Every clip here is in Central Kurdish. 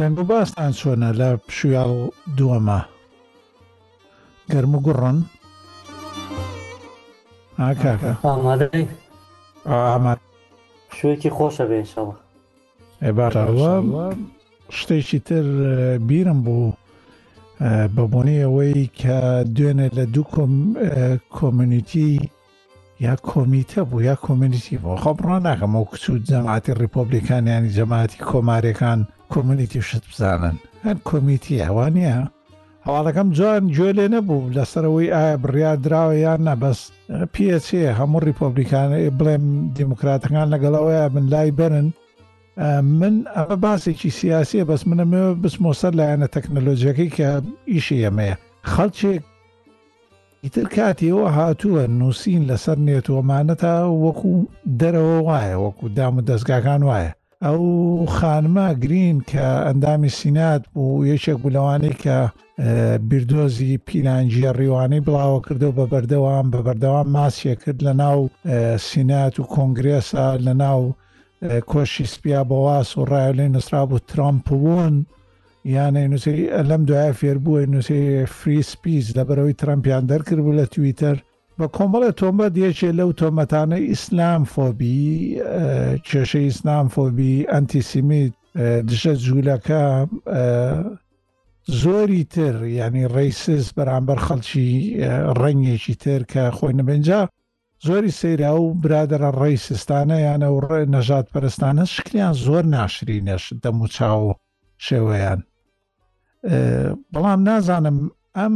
دەنگ و باستان چۆنە لە پشویاڵ دووەمە گەرم و گوڕن ئاکاکە ئامادەی ئاماد شوێکی خۆشە بێنشەڵە بەڕەوە شتێکی تر بیرم بوو بەبوونی ئەوەی کە دوێنێ لە دوو کۆمیونیتی یا کۆمیتە بوو یا کۆمیونیتی بۆ خۆ بڕۆ ناکەم و کچ و جەماعتی ڕیپۆبلیکانیانی جەماعتی کۆمارەکان کۆمیونیتی شت بزانن هەر کۆمیتی ئەوانە هەواڵەکەم جوان گوێ لێ نەبوو لەسەرەوەی ئایا بڕیار دراوە یان نە بەس پێچێ هەموو ریپۆبلیکان بڵێم دیموکراتەکان لەگەڵەوەیە من لای بەرن من ئەمە باسێکی سیاسیە بەس منەمێ بسمۆ سەر لایەنە تەکنەلۆژیەکەی کە ئیشی ئەمەیە خەڵچێک ئیتر کاتیەوە هاتووە نووسین لەسەر نێتوەمانەتا وەکو دەرەوە وایە وەکو دام و دەستگاکان وایە ئەو خانمە گرین کە ئەندامی سینات بوو یەکێک بوو لەوانەی کە بیردۆزی پیلانجیە ڕیوانەی بڵاوە کردو بە بەردەوام بە بەردەوام ماسیە کرد لە ناو سینات و کۆنگرێسا لە ناو کۆشی سپیا بە واس و ڕایلی نووسرا بوو ترامپبوون یانەی نووسی لەم دوایە فێربووە نووسی فری سپیس لە بەرەوەی ترامپیان دەرکرد بوو لە تویتەر بە کۆمەڵێ تۆمەت یەکێ لەو تۆمەتانەی ئیسلام فۆبی، کێشەی ئیسلام فۆبی، ئەنتیسیمیت، دژە جوولەکە، زۆری تر ینی ڕیسس بەرامبەر خەڵکی ڕەنگێکی تر کە خۆی نەبێنجا زۆری سەیرا و برادرە ڕیسستانە یانە و ڕێ نەژات پەرستانە شکریان زۆر ناشرینەش دەموچاو شێوەیان بەڵام نازانم ئەم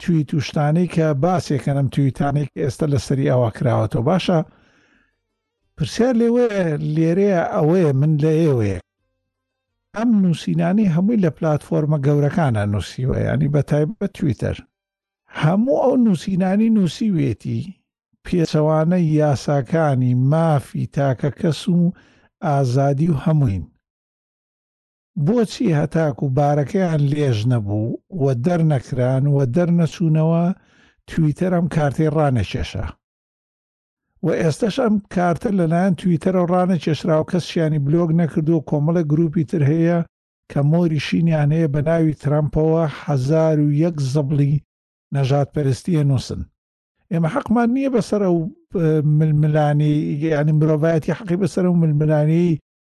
توی توشتانی کە باسێکەن ئەم تویتانێک ئێستا لە سەری ئەوە کراوەەوە باشە پرسیار لێوەیە لێرەیە ئەوەیە من لە ئێوەیە ئەم نووسینانی هەمووی لە پلتفۆرمە گەورەکانە نووسیوە ینی بە تایبەت تویتەر هەموو ئەو نووسینانی نووسیوێتی پێچەوانە یاساکانی مافی تاکە کەس و ئازادی و هەموین بۆچی هەتاکو بارەکەیان لێژ نەبوو و دەرنەکران و دەرنەچوونەوە تویتەر ئەم کارتەی ڕانەکێشا و ئێستەش ئەم کارتە لەلایەن تویتەرەوە ڕانەکێشراوە کەسشیانی بلۆک نەکردووە کۆمەڵێک گروپی تر هەیە کە مۆری شینیان هەیە بە ناوی ترەمپەوە هەزار و یەک زبڵی نەژادپەرستی ئەنووسن ئێمە حەقمان نییە بەسەر ئەو ململانی یانی مرۆڤایەتی حەقی بەسەر ئەو ململانەی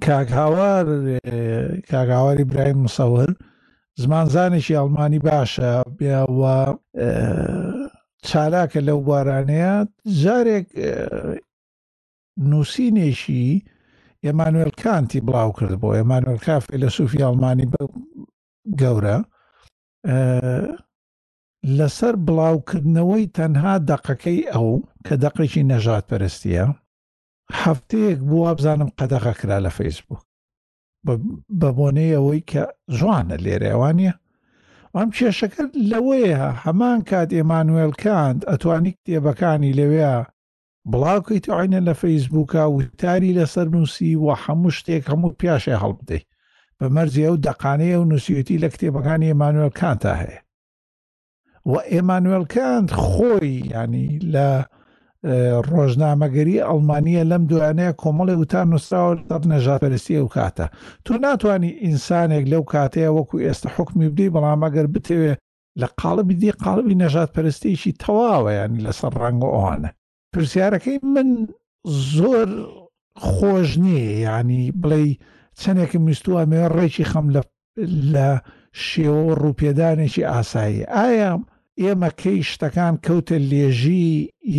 کاک هاوار کاک هاواری برایم مسەور زمانزانێکی ئەڵمانی باشە بێوە چالاکە لەو بارانەیە جارێک نووسینێکی ئێمانوێل کانتی بڵاو کرد بۆ ئێمانوێل کا فیلسوفی ئەڵمانی بە گەورە لەسەر بڵاوکردنەوەی تەنها دەقەکەی ئەو کە دەقێکی نەژات پەرستیە هەفتەیەک بوو وابزانم قەدەغە کرا لە فەیسبوک بە بۆنەی ئەوەی کە جوانە لێرە ئەوان نیە ئەم کێشەکە لەوەیە هەمان کات ئێمانوێل کاند ئەتوانی کتێبەکانی لەوێ بڵاوکەیت عینە لە فەیسبووکە وتاری لەسەر نووسی و هەموو شتێک هەموو پیاشێ هەڵبدەیت بە مەرجێ و دەقانەیە و نووسیوتی لە کتێبەکانی ئێمانوێل کانتا هەیە و ئێمانوێل کانت خۆی ینی لە ڕۆژنامەگەری ئەڵمانیە لەم دویانەیە کۆمەڵی وتان نووسراوە دەب نەژاپەرستی ئەو کاتە تۆ ناتانی ئینسانێک لەو کاتەیە وەکو ئێستا حکمی بدەی بەڵام ئەگەر بتەوێ لە قاڵبی دی قاڵبی نەژات پەرستێکی تەواوەیان لەسەر ڕەنگە ئەوانە پرسیارەکەی من زۆر خۆش نییە یعنی بڵێ چەندێکم ویستوە مێ ڕێکی خەم لە لە شێوە ڕووپێدانێکی ئاسایی ئایا ئێمە کەی شتەکان کەوتە لێژی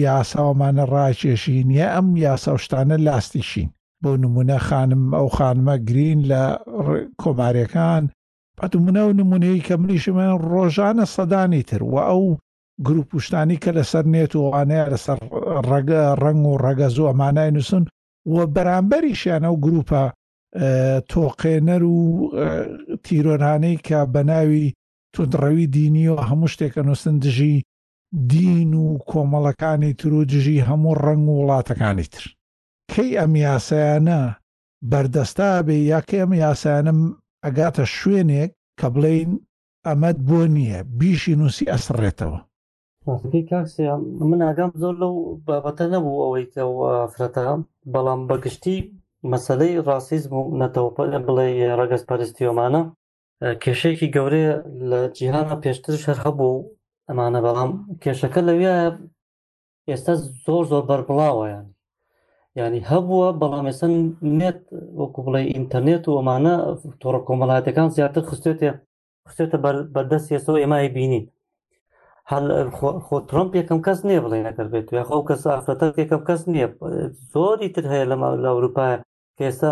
یاساوەمانە ڕاکێشین یا ئەم یاسا و شتانە لاستیشین بۆ نمونە خانم ئەو خانمە گرین لە کۆمارەکان بەدومنە و نمونەیە کە منیشمان ڕۆژانە سەدانی تر و ئەو گروپ وشتانی کە لەسەر نێت و ئەوانەیە لەسەر ڕەگە ڕەنگ و ڕەگەز و ئەمانای نووسن و بەرامبەریشیانە و گروپە تۆقێنەر و تیرۆرانەی کە بە ناوی توندڕەوی دینی و هەموو شتێکە نووسن دژی دین و کۆمەڵەکانی تر و دژی هەموو ڕنگ و وڵاتەکانی تر کەی ئەم یاسایانە بەردەستا بێ یاکەم یاسایانم ئەگاتە شوێنێک کە بڵین ئەمەت بۆ نییە بیشی نووسی ئەسڕێتەوە. ڕاستەکەی کاک سیام من ئاگام زۆر لەو بابەتە نەبوو ئەوەی کە و ئافرەتە بەڵام بەگشتی مەسەلەی ڕاسیزم و نەتەوە بڵێ ڕەگەز پەرستیۆمانە کێشەیەکی گەورەیە لە جیهانە پێشترش هەر هەبوو ئەمانە بەڵام کێشەکە لەویایە ئێستا زۆر زۆر بەربڵاوە یانی ینی هەبووە بەڵام ێسن نێت وەکو بڵێ ئینتەرنێت و ئەمانە تۆڕە کۆمەڵاتەکان زیاتر خستێتێ خستێتە بەردەست ێسۆ ئێمای بینین هەل خۆ ترۆمپ یەکەم کەس نییە بڵێ نەکرد بێت یا خۆ کەس ئافرەتە یەکەم کەس نییە زۆری تر هەیە لە لە ئەوروپایە کە ئێستا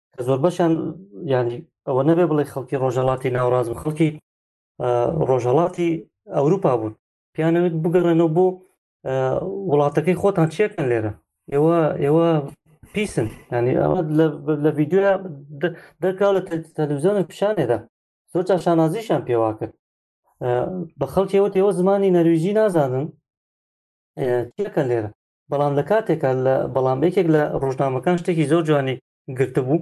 کە زۆر بەشیان ینی ئەوە نەبێ بڵێ خەڵکی ڕۆژەڵاتی ناوڕاز بە خەڵکی ڕۆژەڵاتی ئەوروپا بوون پیانەوێت بگەڕێنەوە بۆ وڵاتەکەی خۆتان چێکن لێرە ئێوە ئێوە پیسن ینی ئەوە لە ڤیددیوە دەرکا لە تەلوزیۆنە پیشانێدا زۆر چا شانازیشان پێوا کرد بە خەڵکیەوە تێوە زمانی نەرویژی نازانن چێکە لێرە بەڵام لە کاتێکا لە بەڵام یەکێک لە ڕۆژنامەکان شتێکی زۆر جوانی گرتبوو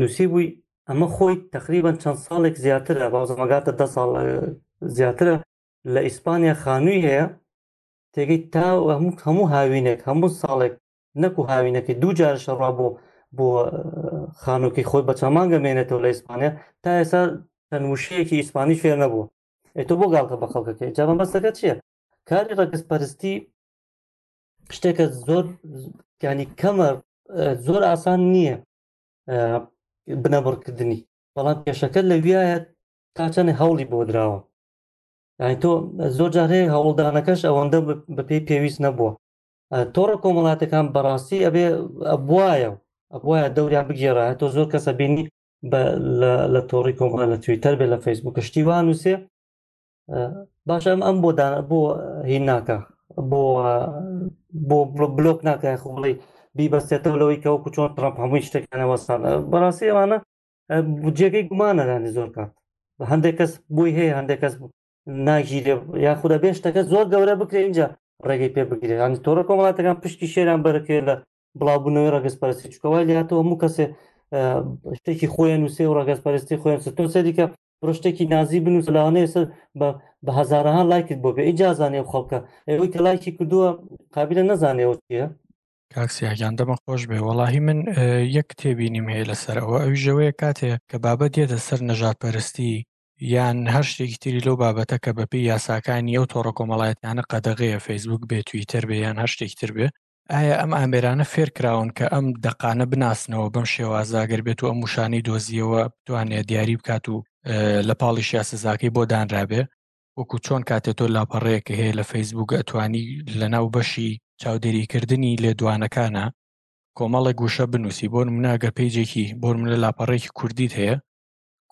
نووسی بووی ئەمە خۆی تقریبان چەند ساڵێک زیاترە بازمەگاتە ده ساڵ زیاترە لە ئیسپانیا خانووی هەیە تێگەی تا هەموو هەموو هاوینێک هەموو ساڵێک نەکو هاوینەکەی دوو جار شەڕا بۆ بۆ خانووکی خۆی بە چامانگە مێنێتەوە لە ئیسپانیا تا ئێستا تەنوشەیەکی ئیسپانی فێر نەبوو ئەتۆ بۆ گاڵتە بە خەڵکەکەی جامان بەستەکە چییە کاری ڕەگەزپەرستی شتێکە زۆر ینی کەمە زۆر ئاسان نییە بنەبڕکردنی بەڵام کێشەکە لە وایە تا چەند هەوڵی بۆ دراوە تۆ زۆر جارێ هەوڵدانەکەش ئەوەندە بەپی پێویست نەبووە تۆڕە کۆمەڵاتەکان بەڕاستی ئەبێ ئەبواە ئەبواە دەوریان بگێڕە تۆ زۆر کەسە بینی لە تۆڕی کۆمەڵە لە تویتەر بێ لە فەیسبوو کەشتیوان وسێ باشە ئەم ئەم بۆ بۆ هین ناکە بۆ بۆ بلۆک ناکە خۆ بڵی بیبەستێتەوە لەوەی کەەوە کوچۆن ترامپ هەمووی شتەکانەوە ساڵ بەڕاستی ئەوانە جێگەی گومانەدانی زۆر کات بە هەندێک کەس بۆی هەیە هەندێک کەس ناژی لێ یاخودە بێشتەکە زۆر گەورە بکرێ اینجا ڕێگەی پێ بگرێت هەنی تۆڕە کۆمەڵاتەکان پشتی شێران بەرەکەێت لە بڵاوبوونەوەی ڕگەزپەرستی چکە وای لاتەوە هەموو کەسێ شتێکی خۆیان نووسێ و ڕگەزپەرستی خۆیان تۆ سەریکە ڕشتێکی نازی بن و سلاوانەیە سەر بە هزارەها لایکت بۆ بێ ئیجازانێ و خەڵکە ئەوەی کە لایکی کردووە قابلە نەزانێەوە چیە کاکسیاگیان دەمە خۆش بێ وەڵی من یەک کتێبینیم هەیە لەسەر ئەوە ئەوی ژەوەیە کاتێ کە بابە دێتە سەر نەژات پەرستی یان هەر شتێکی تری لەو بابەتە کە بەپی یاساکانی ئەو تۆڕە کۆمەڵایەتیانە قەدەغەیە فەیسبوک بێ تویتەر بێ یان هەر شتێکتر بێ ئایا ئەم ئامێرانە فێرکراون کە ئەم دەقانە بناسنەوە بەم شێوازە گەر بێت و ئەم وشانەی دۆزیەوە بتوانێ دیاری بکات و لە پاڵی شیا سزاکەی بۆ دانرابێ وەکو چۆن کاتێ تۆ لاپەڕەیەکە هەیە لە فەیسبوک ئەتوانی لە ناو بەشی چاودێریکردنی لێدوانەکانە کۆمەڵێک گوشە بنووسی بۆن مناگە پێیجێکی بۆن منە لاپەڕێکی کوردیت هەیە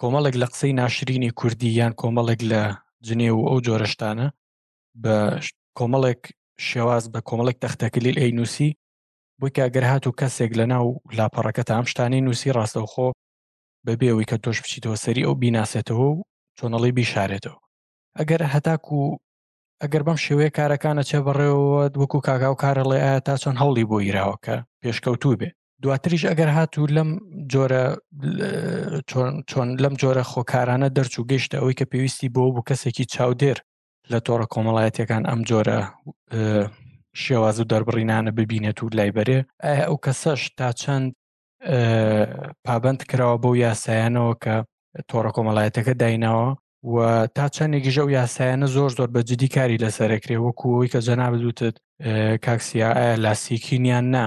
کۆمەڵێک لە قسەی ناشرینی کوردی یان کۆمەڵێک لە جنێ و ئەو جۆرەشتانە بە کۆمەڵێک شێواز بە کۆمەڵێک تەختەکلیل ئەی نووسی بۆی کاگەر هات و کەسێک لە ناو لاپەڕەکە تا ئەم شتانەی نووسی ڕاستەوخۆ بەبێەوەی کە تۆش بچیتەوە سەری ئەو بیناسێتەوە و چۆنەڵی بیشارێتەوە ئەگەر هەتاکو ئەگەر بەم شێوەیە کارەکانە چێ بەڕێوەوە وەکو کاگا و کارەڵێ ئایا تا چۆن هەوڵی بۆ یراوەکە پێشکەوتوو بێ دواتریش ئەگەر هاتوو لەم جۆرە چۆن لەم جۆرە خۆکارانە دەرچوو گەشتە ئەوەی کە پێویستی بۆ بوو کەسێکی چاودێر لە تۆڕە کۆمەڵایەتەکان ئەم جۆرە شێواز و دەربڕینانە ببینێت و لای بەرێ ئایا ئەو کەسەش تا چەند پابند کراوە بەو یاسایانەوە کە تۆڕە کۆمەڵایەتەکە دایناوە و تا چەندێکیش ئەو یاسایانە زۆر زۆر بە جدی کاری لەسەرکرێ وەکوەوەی کە جەنابدوتت کاکسیا ئایا لاسیکینیان نا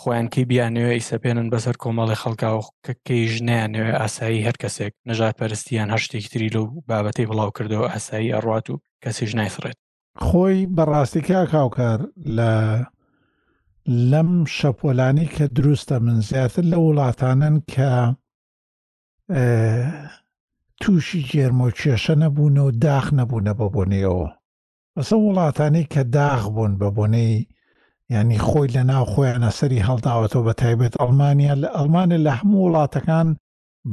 خۆیان کەی بیانەوێ ئیسەپێنن بەسەر کۆمەڵی خەڵکا و کە کەیش نەیانەوێ ئاسایی هەر کەسێک نەژاد پەرستی یان هەر شتێکی تری لەو بابەتەی بڵاو کردەوە ئاسایی ئەڕوات و کەسیش نایسڕێت. خۆی بەڕاستی کاک هاوکار لە لەم شەپۆلانەی کە دروستە من زیاتر لە وڵاتانەن کە تووشی گێرمە و کێشە نەبوونە و داخ نەبوونە بە بۆنەی ئەوە بەس ئەو وڵاتانەی کە داخ بوون بە بۆنەی ینی خۆی لە ناو خۆیانە سەری هەڵداوەتەوە بە تایبێت ئەڵمانیا لە ئەڵمانە لە هەموو وڵاتەکان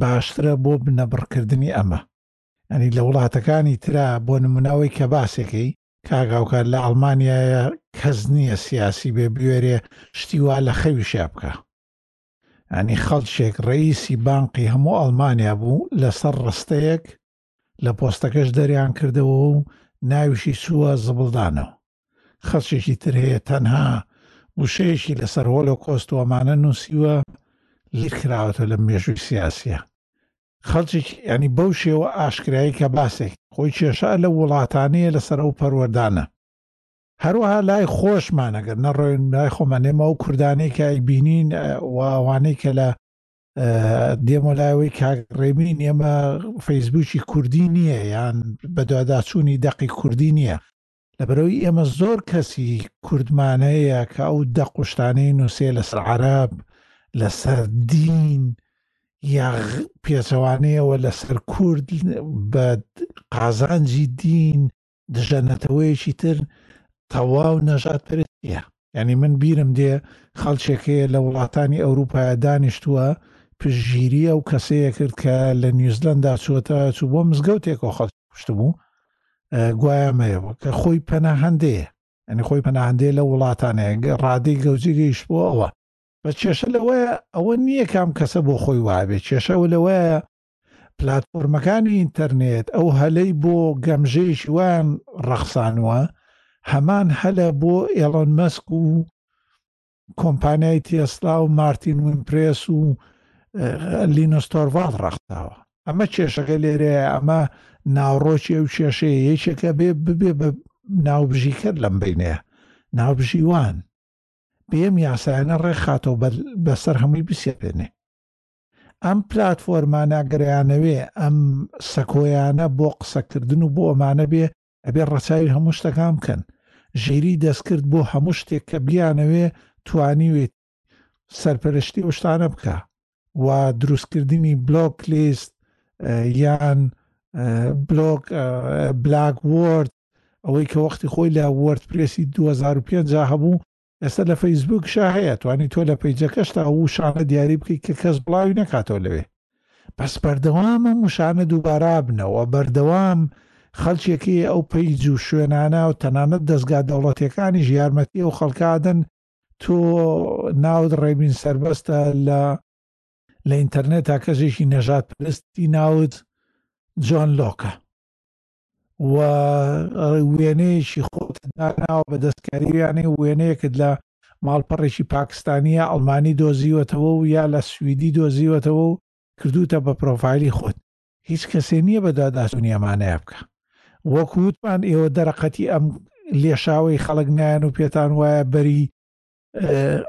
باشترە بۆ بنەبڕکردنی ئەمە ئەنی لە وڵاتەکانی ترا بۆ نموناوەی کە باسێکی کاگاوکار لە ئەڵمانایە کەس نییە سیاسی بێ بوێرێ شتی وا لە خەویشە بکە ئەنی خەڵچێک ڕئیسی بانقی هەموو ئەڵمانیا بوو لەسەر ڕستەیەک لە پۆستەکەش دەریان کردەوە و ناویشی چووە زبڵدانەوە. خەڵکێکی تر هەیە تەنها وشەیەکی لەسەر هۆلۆکۆست و ئەمانە نووسیوە لیر کراوەتە لە مێژووی سیاسیە. خەڵکێکی یانی بەو شێوە ئاشکرایی کە باسێک خۆی کێشا لەو وڵاتانەیە لەسەر ئەو پەروەردانە. هەروەها لای خۆشمان ئەگەر نەڕۆین لای خۆمان ئێمە ئەو کوردانەی کە ئەیبینین و ئەوانەی کە لە دێمە لایەوەی کاک ڕێبین ئێمە فەیسبوکی کوردی نییە یان بەدواداچوونی دەقی کوردی نییە لەبەرەوەی ئێمە زۆر کەسی کوردمانەیە کە ئەو دە قوشتانەی نووسێ لەسەر عرب لەسەر دین یا پێچەوانەیەوە لەسەر کورد بە قازانجی دین دژە نەتەوەیەکی تر تەواو نەژاد پەرستیە یعنی من بیرم دێ خەڵچێکەیە لە وڵاتانی ئەوروپایە دانیشتووە پشگیری ئەو کەسەیە کرد کە لە نیوزلندا چوەتە چوو بۆ مزگەوتێک و خەڵ کوشت بوو گوایەمەیەوە کە خۆی پەنا هەندەیە ئەنی خۆی پەناهندەیە لە وڵاتانەیە ڕادەی گەوجێگەیش بۆ ئەوە بە کێشە لەوەیە ئەوە نییە کام کەسە بۆ خۆی وابێ کێشەوە لەوەیە پلاتفۆرمەکانی ئینتەرنێت ئەو هەلەی بۆ گەمژەیەکی وایان ڕەخسانوە هەمان هەلە بۆ ئێڵۆن مەسک و کۆمپانیای تێستا و مارتین وینپرێس و لینۆستۆرڤال ڕەخساوە ئەمە کێشەکە لێرەیە ئەمە ناوڕۆکی ئەو کێشەیە یەکێکە بێ ببێ بە ناوبژیکرد لەم بینەیە ناوبژیوان بێم یاسایانە ڕێکخاتەوە بەسەر هەمووی بسێنێ ئەم پلاتفۆرمە ناگەرایانەوێ ئەم سەکۆیانە بۆ قسەکردن و بۆ ئەمانە بێ ئەبێ ڕەچاوی هەموو شتەکان بکەن ژیری دەستکرد بۆ هەموو شتێک کە بیانەوێ توانیوێتی سەرپەرشتی ئەو شتانە بکا و دروستکردنی بلۆک لیست یان بلۆک بلاک وۆرد ئەوەی کە وەختی خۆی لە وەرد پرێسی 2005 هەبوو ئێستا لە فەیسبوکشا هەیە توانی تۆ لە پەیجەکەشتا ئەو وشانە دیاری بکەیت کە کەس بڵاوی نەکاتەوە لەوێ بەس بەردەوام ئەم وشانە دووبارابنەوە بەردەوام خەلکێکی ئەو پەیج و شوێنانە و تەنانەت دەستگا دەوڵەتەکانیش یارمەتی و خەڵکادن تۆ ناوت ڕێبین سربەستە لە لە ئینتەرنێت تا کەسێکی نەژات پرستی ناوت جۆن لۆکە و وێنەیەکی خۆت داناوە بە دەستکارییانەی وێنەیەکت لە ماڵپەڕێکی پاکستانیە ئەڵمانی دۆزیوەتەوە و یا لە سویدی دۆزیوەتەوە و کردوتە بە پرۆفایلی خۆت هیچ کەسێ نییە بە داداچونی ئەمانەیە بکە وەک وتمان ئێوە دەرەقەتی ئەم لێشاوەی خەڵک نایەن و پێتان وایە بەری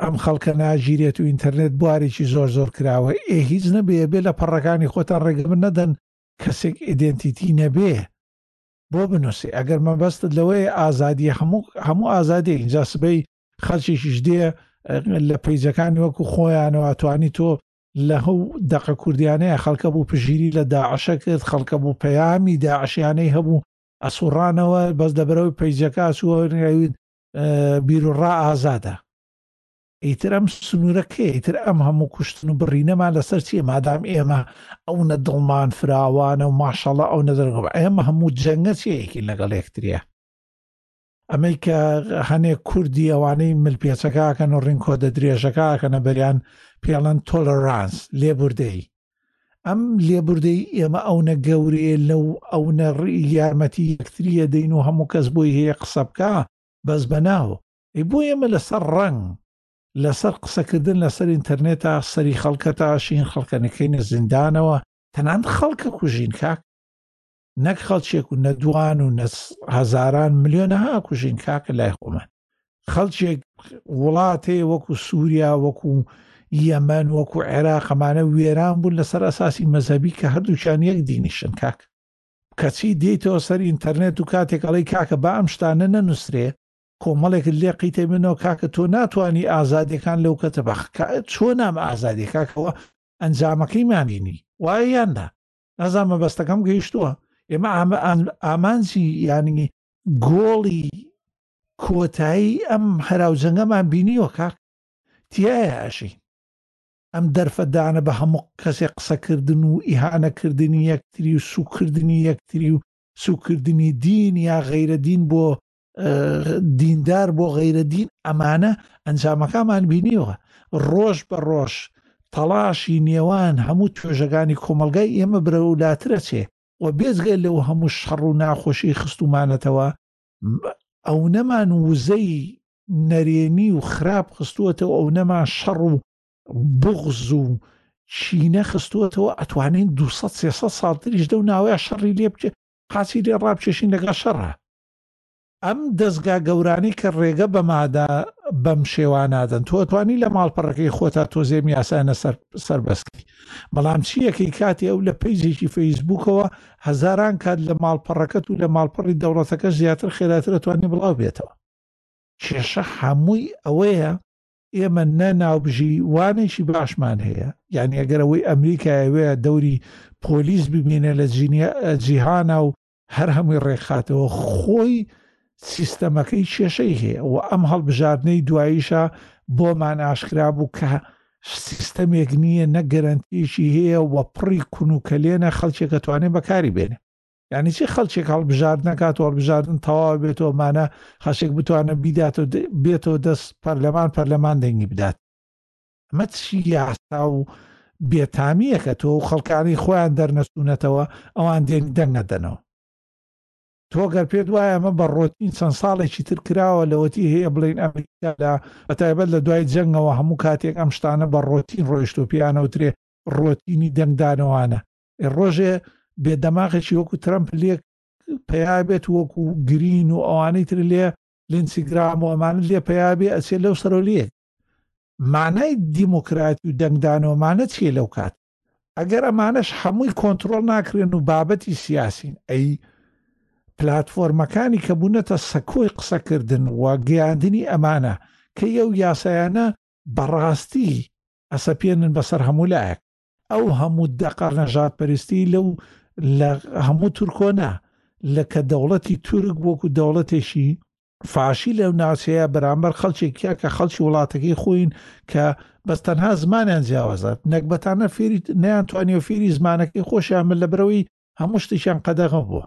ئەم خەڵکە ناگیرێت و ئینتەرنێت بوارێکی زۆر زۆر کراوە ئێ هیچ نەبێ بێ لە پەڕەکانی خۆتان ڕێگە من نەدەن کەسێک ئیدێنتیتی نەبێ بۆ بنووسی ئەگەر مەبەستت لەوەی ئازادیە هەموو هەموو ئازادی ئینجا سبەی خەلکێکیش دێ لە پیجەکانی وەکو خۆیانەوە توانی تۆ لە هەو دەقە کوردیانەیە خەڵکە بوو پژیری لە داعشە کرد خەڵکە بوو پەیامی داعشیانەی هەبوو ئەسوڕانەوە بەس دەبەرەوەی پیجەکە سووەویت بیرڕا ئازادە ئیتر ئەم سنوورە کێیە؟ ئیتر ئەم هەموو کوشتن و بڕینەمان لەسەر چییە؟ مادام ئێمە ئەونە دڵمان فراوانە و ماشەڵڵا ئەونە دەرگوڵ، ئێمە هەموو جەنگە چییەکی لەگەڵ یەکترییە؟ ئەمەی کە هەنێک کوردی ئەوانەی مل پێچەکاکەن و ڕینکۆدە درێژەکاکەنە بەریان پێڵەن تۆلەرانس لێبوردەی ئەم لێبوردەی ئێمە ئەونە گەورەیە لەو ئەونە یارمەتی یەکتریە دەین و هەموو کەس بۆی هەیە قسە بکە بەس بەناو ئەی بۆ ئێمە لەسەر ڕەنگ لەسەر قسەکردن لەسەر ئینتەرنێتا سەری خەڵکە تاشین خەڵکەنەکەینە زیندانەوە تەنان خەڵکە کوژین کاک نەک خەڵچێک و نەدوان و هەزاران ملیۆنەها کوژین کاکە لای خۆمان خەڵچێک وڵاتێ وەکو سووریا وەکو یەمەن وەکو عێراقەمانە وێران بوون لەسەر ئەساسی مەزەبی کە هەردووچان یەک دینیشن کاک کەچی دیتەوە سەر ئینتەرنێت و کاتێکەڵی کاکە با ئەم شتانە نەنووسرێ کۆمەڵێکت لێ قیتێبنەوە کاکە تۆ ناتوانانی ئازادیەکان لەو کەتە بەخ چۆ نام ئازادی کاکەوە ئەنجامەکەی مابینی وایە یاندا نازان مەبەستەکەم گەیشتووە ئێمە ئامە ئامانجی یاننی گۆڵی کۆتایی ئەم هەراوجەنگەمان بینیوە کاک تایاشی ئەم دەرفەتدانە بە هەموو کەسێک قسەکردن و ئیهانەکردنی یەکتری و سوکردنی یەکتری و سوکردنی دین یا غیرە دین بۆ دیندار بۆ غەیرە دین ئەمانە ئەنجامەکانمان بینیەوە ڕۆژ بە ڕۆژ تەڵاشی نێوان هەموو توێژەکانی کۆمەلگای ئێمە برە و لاترە چێ و بێزگە لەو هەموو شەڕ و ناخۆشی خستومانەتەوە ئەو نەمان وزەی نەرێنی و خراپ خستووەتەوە ئەو نەمان شەڕ و بغز و چینە خستووەتەوە ئەتوانین 200 ساڵتریش دە و ناوەیە شەڕی لێ بچێت قاچی لێ ڕابچێشین لەگەڵ شەڕە ئەم دەزگا گەورانەی کە ڕێگە بە مادە بەم شێوانادەن تۆ ئەتوانی لە ماڵپەڕەکەی خۆتا تۆزێم یاسایانە سەربەستی بەڵام چیەکەی کاتی ئەو لە پیزێکی فەیسبووکەوە هەزاران کات لە ماڵپەڕەکەت و لە ماڵپەڕی دەوڵەتەکە زیاتر خێراتر ئەتوانی بڵاو بێتەوە کێشە هەمووی ئەوەیە ئێمە نە ناوبژی وانێکی باشمان هەیە یعنی ئەگەرەوەی ئەمریکایەوەیە دەوری پۆلیس ببینە لە جیهانە و هەر هەمووی ڕێکخاتەوە خۆی سیستەمەکەی کێشەی هەیە و ئەم هەڵبژاردنەی دواییشە بۆمان ئاشکرا بوو کە سیستەمێک نییە نەگەرنتیشی هەیە و پڕی کون و کەلێنە خەڵکێکە توانێت بەکاری بێنێ یعنی چی خەڵکێک هەڵبژارد نکات هەڵبژاردن تەواو بێتەوەمانە خەشێک بتوانە بیدات و بێتەوە دەست پەرلەمان پەرلەمان دەنگی بدات ئەمە چی یاسا و بێتامیە کە تۆ و خەڵکانی خۆیان دەرنەچوونەتەوە ئەوان دێن دەنگ نەدەنەوە تۆ گەر پێت وایە ئەمە بە ڕۆتین چەند ساڵێکی تر کراوە لەوەتی هەیە بڵین ئەمریکا لە بەتایبەت لە دوای جەنگەوە هەموو کاتێک ئەم شتانە بە ڕۆتین ڕۆیشتۆ پیانەوترێ ڕۆتینی دەنگدانەوانە ڕۆژێ بێدەماغێکی وەکو ترەمپ لێک پیا بێت وەکو گرین و ئەوانەی تر لێ لینسیگرام و ئەمان لێ پیا بێ ئەچێ لەو سەرۆلیەک مانای دیموکراتی و دەنگدانەوەمانە چیە لەو کات ئەگەر ئەمانەش هەمووی کۆنتترۆل ناکرێن و بابەتی سیاسین ئەی پلتفۆرمەکانی کە بوونەتە سەکۆی قسەکردن و گەیاندنی ئەمانە کە ئەو یاسایانە بەڕاستی ئەسەپێنن بەسەر هەموولایەک ئەو هەموو دەقە نەژادپەرستیی لەو لە هەموو تورکۆ نا، لە کە دەوڵەتی تورک وەکوو دەوڵەتێکی فاشی لەو ناوچەیە بەرامبەر خەڵکێکە کە خەڵکی وڵاتەکەی خۆین کە بەس تەنها زمانیان جیاوازە، نەگبەتانە فێری نەیانتوانیوە فێری زمانەکەی خۆشیان بن لەبەرئەوەی هەموو شتێکیان قەدەغە بووە.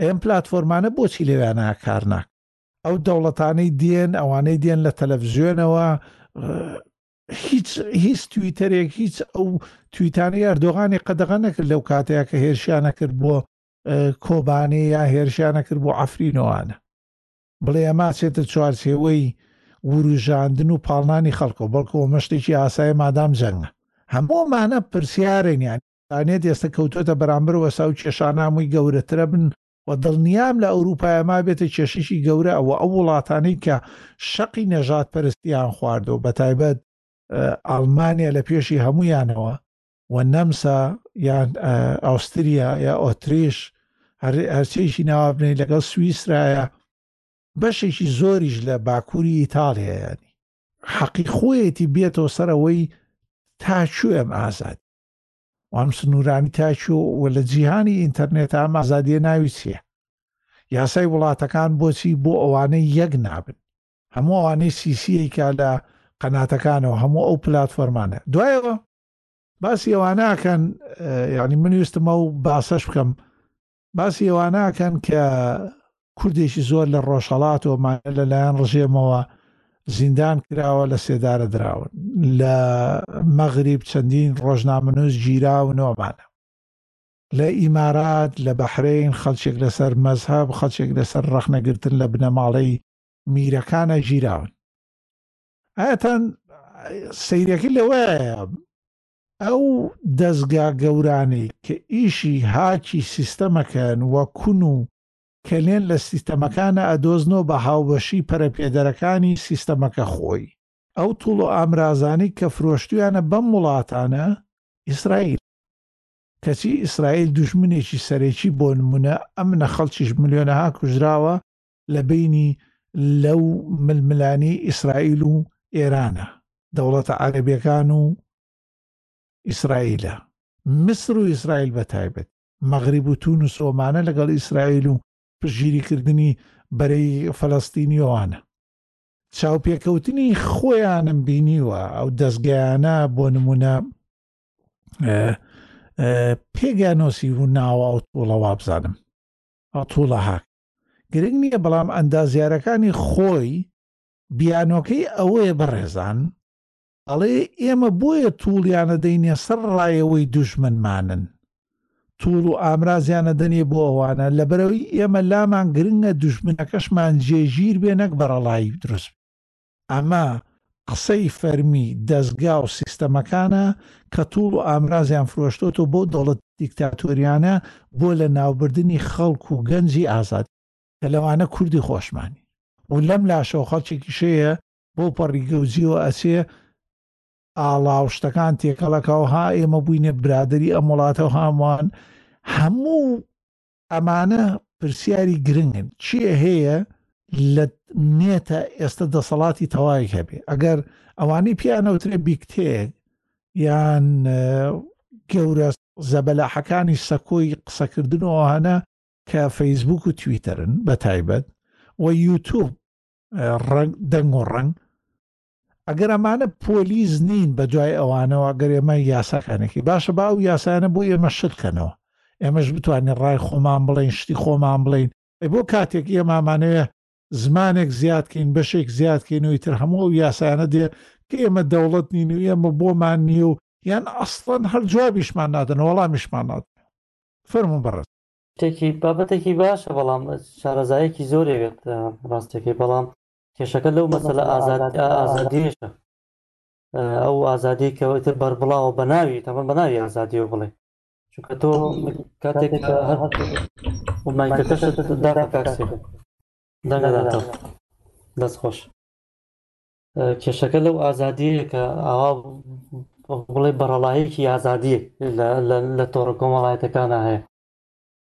ئەم پلاتفۆرمانە بۆچی لەوێانە کار ناکەن؟ ئەو دەوڵەتانەی دێن، ئەوانەی دێن لە تەلەفزیۆنەوە، هیچ هیچ تویتەرێک هیچ ئەو تویتانی ئەردۆغانی قەدەغە نەکرد لەو کاتەیە کە هێرشیانە کرد بۆ کۆبانی یا هێرشیانە کرد بۆ ئەفرینەوانە بڵێ ئەما چێتە چوارچێوەی وروژاندن و پاڵنانی خەڵکە بەڵکو ئەمە شتێکی ئاسای مادام جەنگە هەموومانە پرسیارێنیان ئەێت ئێستا کەوتۆتە بەرامبەر وەسا و کێشانامووی گەورەترە بن وە دڵنیام لە ئەوروپایە مابێتە کێشەکی گەورە ئەوە ئەو وڵاتانەی کە شەقی نەژاد پەرستیان خواردوە بەتایبەت ئەڵمانیا لە پێشی هەمویانەوە و نەمسا یان ئاوستریا یا ئۆتریش هەرچێکی ناوابنەی لەگەڵ سوئیسرایە بەشێکی زۆریش لە باکووری ئیتاڵیایانی حەقی خۆیەتی بێتەوە سەرەوەی تاچوو ئەم ئازاد وام سنوورانی تاچوو و لە جیهانی ئینتەرنێت ئەم ئازادیە ناوی چییە یاسای وڵاتەکان بۆچی بۆ ئەوانەی یەک نابن هەموو ئەوانەی سیسیەیکا لە قەناتەکانەوە هەموو ئەو پلتفۆرمانە دوایەوە باسی ئەواناکەن یعنی من ویستمە و باسەش بکەم باسی ئەوە ناکەن کە کوردێکی زۆر لە ڕۆژهەڵات و مانە لە لایەن ڕژێمەوە زیندان کراوە لە سێدارە دراون لە مەغریب چەندین ڕۆژنامەنووس گیراون ومانە لە ئیمارات لە بەحرین خەلچێک لەسەر مەزهب خەلچێک لەسەر ڕەخنەگرتن لە بنەماڵەی میرەکانە گیراون ئاتان سیرەکە لەوەیە ئەو دەزگا گەورانەی کە ئیشی هاکی سیستەمەکەن وە کون و کەلێن لە سیستەمەکانە ئەدۆزنەوە بە هاوبەشی پەرەپێدەرەکانی سیستەمەکە خۆی ئەو توڵ و ئامرازانەی کە فرۆشتویانە بەم وڵاتانە ئیسرائیل کەچی ئیسرائیل دوژمنێکی سەرەکی بۆ نمونە ئەمنە خەڵکیش ملیۆنەها کوژراوە لە بەینی لەو ململانێی ئیسرائیل و ئێرانە، دەوڵەتە عەرەبیەکان و ئیسرائیلە، میسر و ئیسرائیل بە تایبەتی، مەغریب و تونس و ئەمانە لەگەڵ ئیسرائیل و پشتگیری کردنی بەرەی فەلەستینی و ئەوانە. چاوپێکەوتنی خۆیانم بینیوە ئەو دەزگایانە بۆ نمونە پێگانۆسی و ناوە ئەو تۆڵە وابزانم ئەو تۆڵە هاک گرنگ نییە بەڵام ئەندازیارەکانی خۆی بیانۆکەی ئەوەیە بەڕێزان ئەڵێ ئێمە بۆیە توڵیانە دەینێ سەر ڕایەوەی دوژمنمانن توڵ و ئامرازیانە دەنێ بۆ ئەوانە لەبەرەوەی ئێمە لامان گرنگە دوژمنەکەشمان جێگیر بێ نەک بەڕەڵایی دروست ئەمە قسەی فەرمی دەزگا و سیستەمەکانە کە توڵ و ئامرازیان فرۆشتۆتەوە بەو دەوڵەتە دیکتاتۆریانە بۆ لە ناوبردنی خەڵک و گەنجی ئازاد کە لەوانە کوردی خۆشمانی و لەم لاشەوە خەڵکێکیش هەیە بەو پەڕی گەوجیەوە ئەچێ ئاڵا و شتەکان تێکەڵەکەوە ها ئێمە بووینە برادری ئەم وڵاتەوە هامان هەموو ئەمانە پرسیاری گرنگن چیە هەیە لە نێتە ئێستە دەسەڵاتی تەواوی هەبێ ئەگەر ئەوانەی پیانەوترێ بیکتێک یان گەورە زەبەلاحەکانی سەکۆی قسەکردن و ئەوانە کە فەیسبوک و تویتەرن بە تایبەت و یوتوب ڕنگ دەنگ و ڕنگ ئەگەر ئەمانە پۆلیس نین بە دوای ئەوانەوە ئەگەر ئێمە یاساکانێکی باشە با و یاسایانە بۆ ئێمە شتکەنەوە ئێمەش بتوانین ڕای خۆمان بڵین شتی خۆمان بڵین بۆ کاتێک ئێمامانەوێ زمانێک زیادکەین بەشێک زیادکەین و تر هەموو ئەو یاسایانە دێ کە ئێمە دەوڵەت نین و ئێمە بۆمان نییە و یان ئەسڵەن هەر جوابیشمان نادەن وەڵامیشمان نات فەرمو بەڕێت تێکی بابەتێکی باشە بەڵام شارەزایەکی زۆرێکت ڕاستەکەی بەڵام کێشەکە لەو مەسەلە ئازادیشە ئەو ئازادی کەوەتر بەربڵاوە بە ناوی تەمە بە ناوی ئازادیەوە بڵێ چونکە تۆ کاتێک مایکەکەشت داکاکسێ دەنگەداتە دەست خۆش کێشەکە لەو ئازادیەیە کە ئاوا بڵێ بەڕەڵایەکی ئازادی لە تۆڕە کۆمەڵایەتەکانە هەیە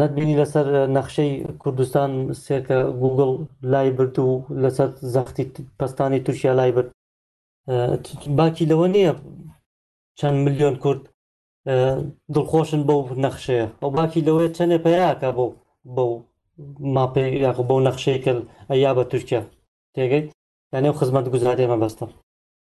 نەت بینی لەسەر نەخشەی کوردستان سێرکە گوگل لای برد و لەسەر زەختی پستانی تورکیا لای برد باکی لەوە نییە چەند ملیۆن کورد دڵخۆشن بەو نەخشەیە ئەو باکی لەوەیە چەندێ پیاکە بۆ بەو ماپی یاخ بەو نەخشەی کرد ئەیا بە تورکیا تێگەی یانێ خزمەت گوزاری ئێمە بەستە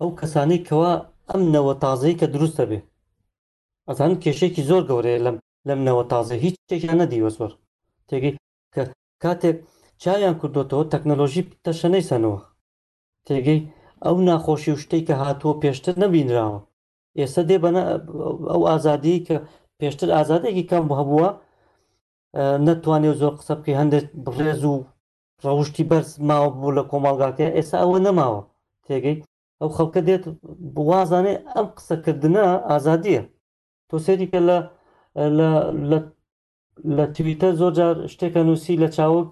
ئەو کەسانەی کەوا ئەم نەوە تازەی کە دروست دەبێ ئەزان کێشێکی زۆر گەورەیە لەم لەم نەوە تازە هیچ شتێکیان نەدیوە زۆر تێگەی کە کاتێک چایان کردوتەوە تەکنەلۆژی تەشەنەی سەنەوە تێگەی ئەو ناخۆشی و شتێک کە هاتووە پێشتر نەبینراوە ئێستا دێ بەە ئەو ئازادی کە پێشتر ئازادێکی کەم هەبووە نەتوانێت زۆر قسە بکەی هەندێک بڕێز و ڕەوشتی بەرز ماوە بوو لە کۆمەڵگاکەیان ئێستا ئەوە نەماوە تێگەی ئەو خەڵکە دێت بوازانێ ئەم قسەکردە ئازادیە تۆ سێریکە لە لە تویتە زۆر جار شتێکە نووسی لە چاوک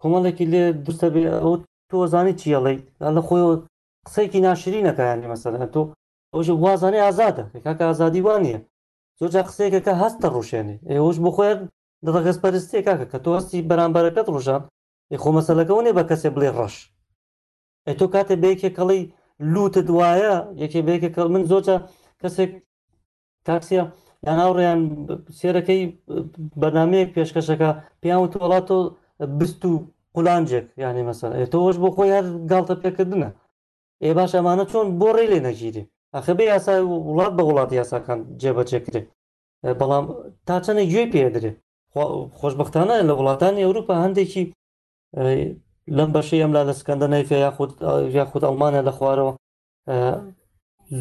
کۆمەڵێکی لێ درستە بێ ئەو تۆزانی چیەڵی لە خۆی قسەیەکی ناشری نەکەیانی مەسەر تۆ ئەوش وازانێ ئازادە کاکە ئازادی وانە زۆر جا قسەیەکەکە هەستە ڕوشێنێ ئێوەش بۆ خۆیان ڕەگەز پەرستیە کاکە کە تۆ هەستی بەرامبەرەکەت ڕژان ئەی خۆ مەسەلەکە ئەوە نیە بە کەسێ بڵێ ڕەش ئەی تۆ کاتێ بە یەکێ کەڵی لوتت وایە یەکێ بە یەکێ کەڵ من زۆرجە کەسێک تاکسیە یان هاوڕێیان سێرەکەی بەنامەیەک پێشکەشەکە پێیان وت وڵات تۆ بست و قولانجێک یانی مەسەر ئێ تۆش بۆ خۆی هەر گاڵتە پێکردنە ئێ باش ئەمانە چۆن بۆ ڕێ لێ نەگیری ئەخە بێ یاسای وڵات بە وڵات یاساکان جێبەجێ کرێ بەڵام تا چەنە گوێ پێدرێت خۆشببختانە لە وڵاتانی ئەوروپا هەندێکی لەم بەشی ئەملا لە سکەندە نەیفە یاخود یاخود ئەڵمانیا لە خوارەوە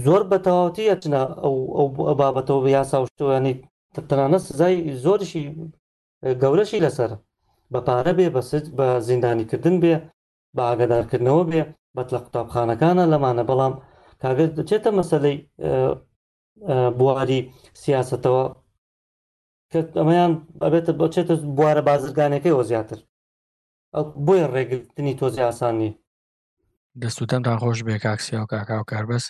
زۆر بە تەواوەتی ئەچنە ئەو بابەتەوە بە یاسا و شتوانی تەنانە سزای زۆرشی گەورەشی لەسەر بە پارە بێ بە سج بە زیندانیکردن بێ بە ئاگدارکردنەوە بێ بەت لە قوتابخانەکانە لەمانە بەڵام کاگەر دەچێتە مەسلەی بواری سیاستەوە ئەمەیان ئەبێتە بچێتە بوارە بازرگانەکەیەوە زیاتر بۆی ڕێگرتنی تۆزی ئاسانی دەستوتەن ڕاخۆش بێ کاکسیا و کاکاو کاربەس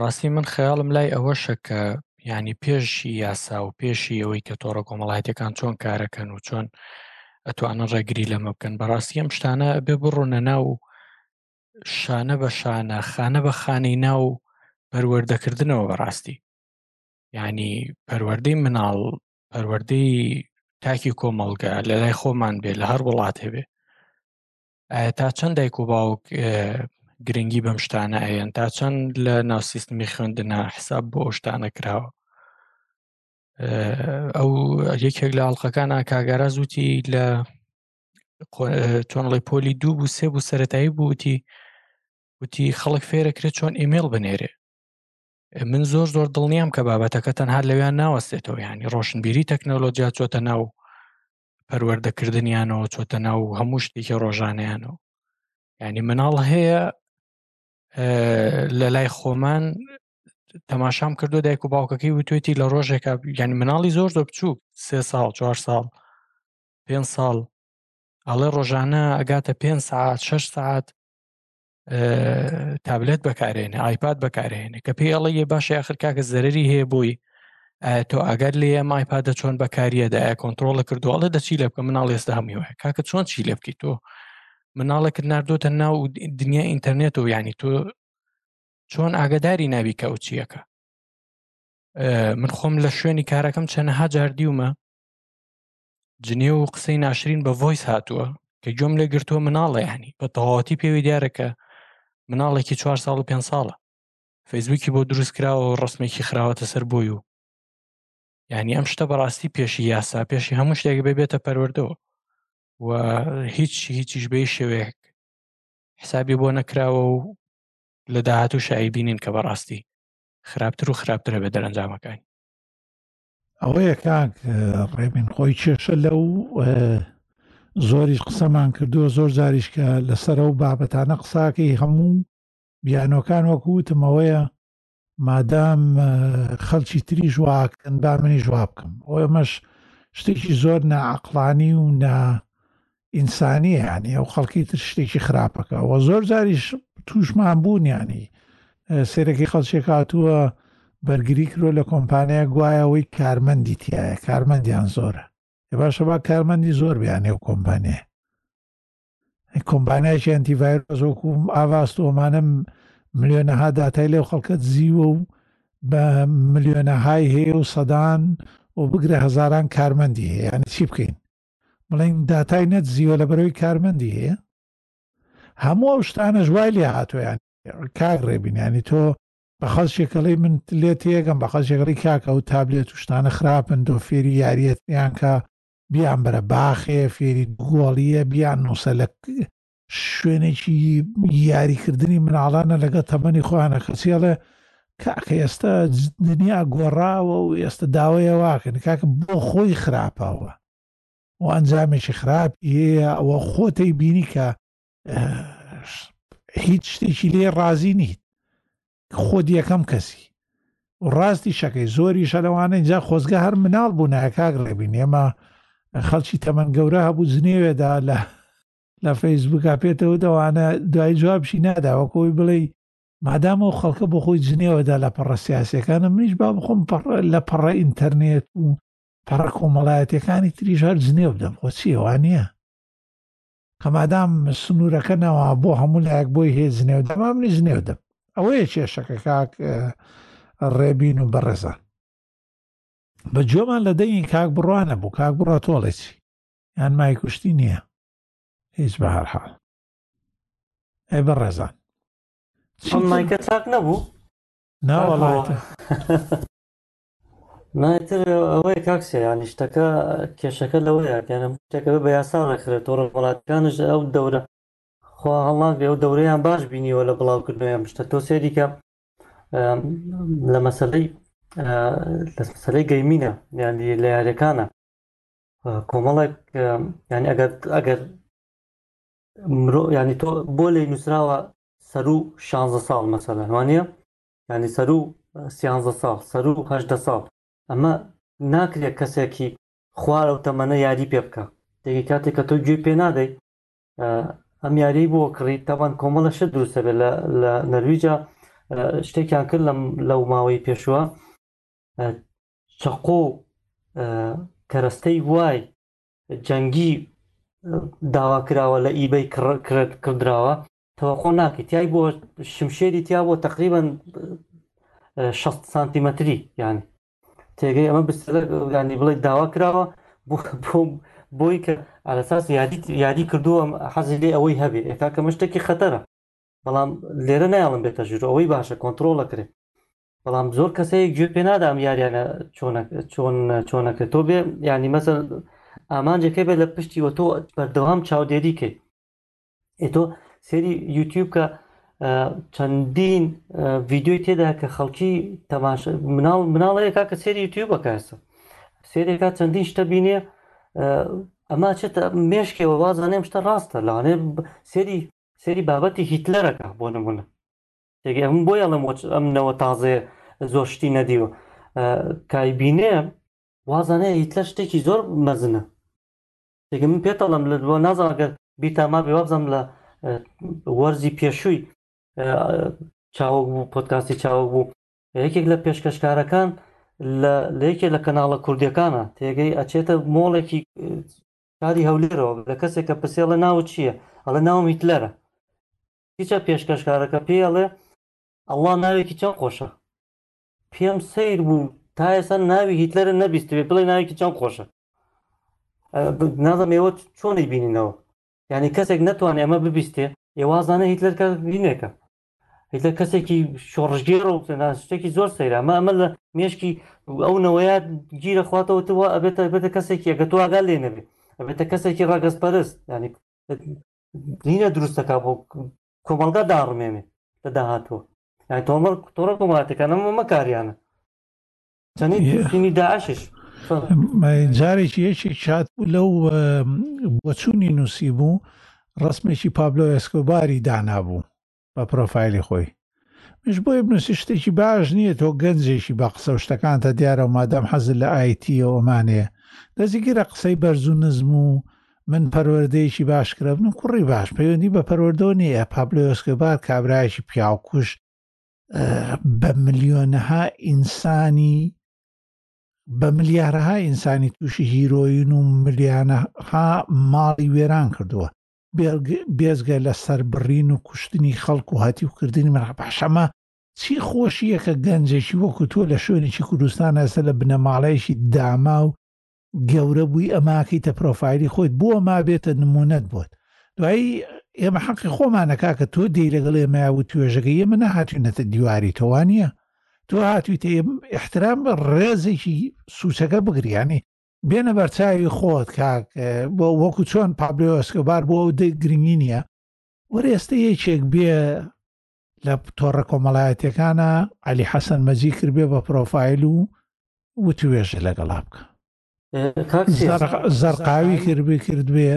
ڕاستی من خەیاڵم لای ئەوەشە کە ینی پێشی یاسا و پێشی ئەوەی کە تۆڕە کۆمەڵایەتەکان چۆن کارەکەن و چۆن ئەتوانن ڕێگری لەمە بکەن بەڕاستی ئەم شتانە بێ بڕۆنە ناو شانە بە شانە خانە بە خانەی ناو پەروەردەکردنەوە بەڕاستی ینی پەروەەردەی مناڵ پەروەەردەی تاکی کۆمەڵگە لە لای خۆمان بێ لە هەر وڵات هەبێ تا چەند دایک و باوک گرنگی بەم شتانە ئەیەن تا چەند لە ناوسیستمی خوێندنا حساب بۆ شتانە کراوە ئەو یەکێک لە ئاڵلقەکان ئاکاگەرا زووتی لە تۆنڵی پۆلی دوو بوو سێ بوو سەتایی بووتی وتی خەڵک فێرەکرێت چۆن ئیمێڵ بنێرێ من زۆر زۆر دڵنیام کە بابەتەکە تەنها لەویان ناوەستێتەوە ینی ڕۆشنبیری تەکنەلۆجیا چۆتە ناو پەروەردەکردنیانەوە چۆتە ناو هەموو شتێکی ڕۆژانیانەوە ینی مناڵ هەیە لە لای خۆمان تەماشام کردو دایک و باوکەکەی وتێتی لە ڕۆژێکە یعنی مناڵی زۆر زۆر بچوو سێ ساڵ چوار ساڵ پێنج ساڵ ئەڵێ ڕۆژانە ئەگاتە پێنج سعات شش سعات تابلێت بەکارێنێ ئایپاد بەکارێنێ کە پێی ئەڵە یە باشە ئەخر کاکە زەرری هەیە بۆی تۆ ئەگەر لێ مایپادە چۆن بەکاریەدا کۆنتترۆڵە کردوواڵە دەچی لە بکە مناڵ ئێستا هەمی وایە کاکە چۆن چی لێ بکەیت تۆ مناڵێکت نردۆتە ناو دنیا ئینتەرنێت و ینی تۆ چۆن ئاگداری ناوی کەوچیەکە من خۆم لە شوێنی کارەکەم چەنەها جاردیومە جنێو و قسەی ناشرین بە ڤۆیس هاتووە کە گوێم لێ گرتووە مناڵە یانی بە تەواوەتی پێوی دیارە کە مناڵێکی چوار ساڵ و پێ ساڵە فەیسبووکی بۆ دروست کراوە و ڕسمێکی خراوەتە سەر بۆی و یعنی ئەم شتە بەڕاستی پێشی یاسا پێشی هەموو شتێک ببێتە پەروەردەوە و هیچ هیچیش بێ شێوەیەک حسابی بۆ نەکراوە و لە داهات و شایبینین کە بەڕاستی خراپتر و خراپترە بە دەرەنجامەکانی ئەوەیە کاک ڕێبین خۆی کێشە لەو زۆریش قسەمان کردووە زۆر جاریش کە لەسەر و بابەتانە قساکەی هەموو بیانۆکان وەکوتمەوەیە مادام خەڵکی تری ژواکەن با منی ژوا بکەم ئەومەش شتێکی زۆر ناعقلانی و نا ئینسانیە ینی ئەو خەڵکی تر شتێکی خراپەکە وە زۆر جاریش تووشمان بوون ینی سێرەکی خەڵچێک هاتووە بەرگری کرۆ لە کۆمپانیا گوایەوەی کارمەندی تایە کارمەندیان زۆرە ێ باشە با کارمەندی زۆر بیانێ و کۆمپانیا کۆمپانیایکی ئەتیڤایرۆزۆکوم ئاواست ئۆمانم ملیۆنەها داتای لێو خەڵکە زیوە و بە ملیۆنەهای هەیە و سەدان و بگرە هەزاران کارمەندی هەیە ینی چی بکەین بڵێن داتای نەت زیوە لە بەرەوەی کارمەندی هەیە هەموو ئەو شتانەش وای لێ هاتویان کاک ڕێبینیانی تۆ بە خەڵکێکەڵی من لێ تێگەم بە خەڵکێکڵی کاکە و تابلێت و شتانە خراپن دۆ فێری یاریەتیان کە بیان بەرە باخێ فێری گۆڵیە بیان نووسە لە شوێنێکی یاریکردنی مناڵانە لەگەڵ تەمەنی خۆیانە کەچی ئەڵێ کاکە ئێستا دنیا گۆڕاوە و ئێستا داوایە واکەن کاکە بۆ خۆی خراپەوە و ئەنجامێکی خراپ هەیە ئەوە خۆتەی بینی کە هیچ شتێکی لێ ڕازی نیت خۆت یەکەم کەسی ڕاستی شەکەی زۆری شەلەوانە اینجا خۆزگە هەر مناڵ بوو ناکاک ڕێبین ئێمە خەڵکی تەمەەن گەورە هەبوو جنێوێدا لە لە فەیسبوکا پێتەوت ئەوانە دوای جوابشی نادا وەکەوەی بڵێ مادام و خەڵکە بۆ خۆی جنێوەدا لە پەڕە سیاسەکانە منیش با بخۆم لە پەڕە ئینتەرنێت و پەڕە کۆمەڵایەتەکانی تریش هەر جنێو بدەم خۆ چیوانە کەمادام سنوورەکە ناوە بۆ هەموو لایەک بۆی هەیە جنێو دەما منی جنێو دەم ئەوەیە کێشەکە کاک ڕێبین و بەڕێزان بە جۆمان لە دەنگی کاک بڕوانە بوو کاک بڕە تۆڵێکی یان مای کوشتی نییە هیچ بە هەر حاڵ ئەی بە ڕێزان مایکە چاک نەبوو ناوەڵات ناتر ئەوەی کاکسێ ینی شتەکە کێشەکە لەوەیە کەە شتەکە بە یاسا ڕێکخرێت تۆڕ وڵاتەکانش ئەو دەورە خوا هەڵناگرێ ئەو دەورەیان باش بینیوە لە بڵاوکردنیان شتە تۆ سێریکە لە مەسلەی لە مەسلەی گەیمینە یانی لە یارەکانە کۆمەڵێک ینی ئەگەر ئەگەر مرۆ ینی تۆ بۆ لی نووسراوە سەرو 16 ساڵ مەسەلە وانە ینی سەرو سیانزە ساڵ سەرو هەشدە ساڵ ئەمە ناکرێت کەسێکی خوارە و تەمەە یاری پێ بکە دەگەی کاتێک کە تۆ گوێ پێ نادەی ئەم یاری بۆ کڕی تاوان کۆمەڵە شت دروستە بێت لە نەرویجا شتێکیان کرد لەم لەو ماوەی پێشووە چەقۆ و کەرەستەی وای جەنگی داواکراوە لە ئیبەی کڕدراوە تەوەخۆ ناکە تای بۆ شمشێری تیا بۆ تقریبان 6 سانتیمەتری یان تێگەی ئەمە بستانی بڵێ داوا کراوە بۆی کە ئەساس یادی یادی کردووە حەزی لێ ئەوەی هەبێ ئێکاکەمە شتێکی خەتەرە بەڵام لێرە نایڵم بێتە ژور ئەوەی باشە کۆنتترۆلە کرێت بەڵام زۆر کەسەیەک گوێ پێ نادا ئەم یاریانە چۆنە چۆن چۆنەکە تۆ بێ ینی مەسەر ئامانجەکەی بێت لە پشتی وە تۆ بەردەوام چاودێری کەی ئێ تۆ سێری یوتیوب کە چەندین ڤیددیوی تێدا کە خەڵکی تەماش مناڵ مناڵەیەکە کە سێری یوتیوب بەکەسە سێرێکا چەندین شتە بینێ ئەما چێتە مێشکەوە وازانێم شتە ڕاستە لاانێ سێری سێری بابەتی هیتلەرەکە بۆ نمونە تێگەی ئەم بۆ یاڵم ئەم نەوە تازێ زۆر شتی نەدیوە کایبینێ وازانێ هیتلەر شتێکی زۆر مەزنە تێگە من پێتەڵم لە دووە نازانگەر بیتاما بێ وابزانم لە وەرزی پێشووی چاوەک بوو پۆتکاستی چاوەک بوو یەکێک لە پێشکەشکارەکان لە یەکێ لە کەناڵە کوردیەکانە تێگەی ئەچێتە مۆڵێکی کاری هەولێرەوە لە کەسێک کە پرسێڵە ناو چییە ئەڵە ناوم هیتلەرە کچە پێشکەشکارەکە پێی ئەڵێ ئەڵڵا ناوێکی چەند خۆشە پێم سیر بوو تا ئێستا ناوی هیتلەرە نەبیستێ بڵێ ناوێکی چەند خۆشە نازم ئێوە چۆنی بینینەوە یعنی کەسێک نەتوانێ ئەمە ببیستێ ئێوازانە هیتلەر کە دینێکە هیتلەر کەسێکی شۆڕژگێڕ و شتێکی زۆر سەیرە ئەمە ئەمە لە مێشکی ئەو نەوەیە گیرە خواتەوە توا ئەبێتە بێتە کەسێکی ئەگە تواگا لێ نەبێت ئەبێتە کەسێکی ڕەگەز پەرست ینی دینە دروستەکە بۆ کۆمەڵگا داڕمێنێ لە داهاتوە یان تۆمەڵ تۆڕە کۆمەڵاتەکانە مەمە کاریانە چەنی دروستینی داعشش جارێکی یەکی چات بوو لەو بۆچوونی نووسی بوو ڕسمێکی پابلۆ ئێسکۆباری دانابوو بە پرۆفایلی خۆی مش بۆیە بنووسی شتێکی باش نییە تۆ گەنجێکی بە قسە و شتەکانتە دیارە و مادەم حەزل لە ئایتیە و ئەمانەیە دەزیگیرە قسەی بەرز و نزم و من پەروەردەیەکی باش کرا من کوڕی باش پەیوەندی بە پەروەردۆ نییە پابلۆسکەبار کابراایکی پیاوکوش بە ملیۆنەها ئینسانی بە ملیارەها ئینسانی تووشی هیرۆین و ملیانەها ماڵی وێران کردووە بێزگە لە سەربڕین و کوشتنی خەڵک و هەتیوکردنی مەرخە پاشەمە چی خۆشییە کە گەنجێکی وەکو تۆ لە شوێنێکی کوردستان ئێستا لە بنەماڵەیەکی داما و گەورە بووی ئەماکەی تە پرۆفایلی خۆیت بۆ ما بێتە نمونەت بۆت دوایی ئێمە حەقی خۆمانەکا کە تۆ دی لەگەڵ ئێمە و توێژەکە ئێمە نەهاتوینەتە دیواری تۆوانە تۆ هاتوویتە احترام بە ڕێزێکی سوچەکە بگریانی بێنە بەرچاوی خۆت کاک بۆ وەکو چۆن پابلۆ ئەسکۆبار بۆ ئەو دێک گرنگی نییە وەرە ئێستا یەکێک بێ لە تۆڕە کۆمەڵایەتەکانە علی حەسەن مەجی کرد بێ بە پرۆفایل و وتوێژە لەگەڵا بکە کاک سیاسی زەرق- زەرقاوی کرد بێ کرد بێ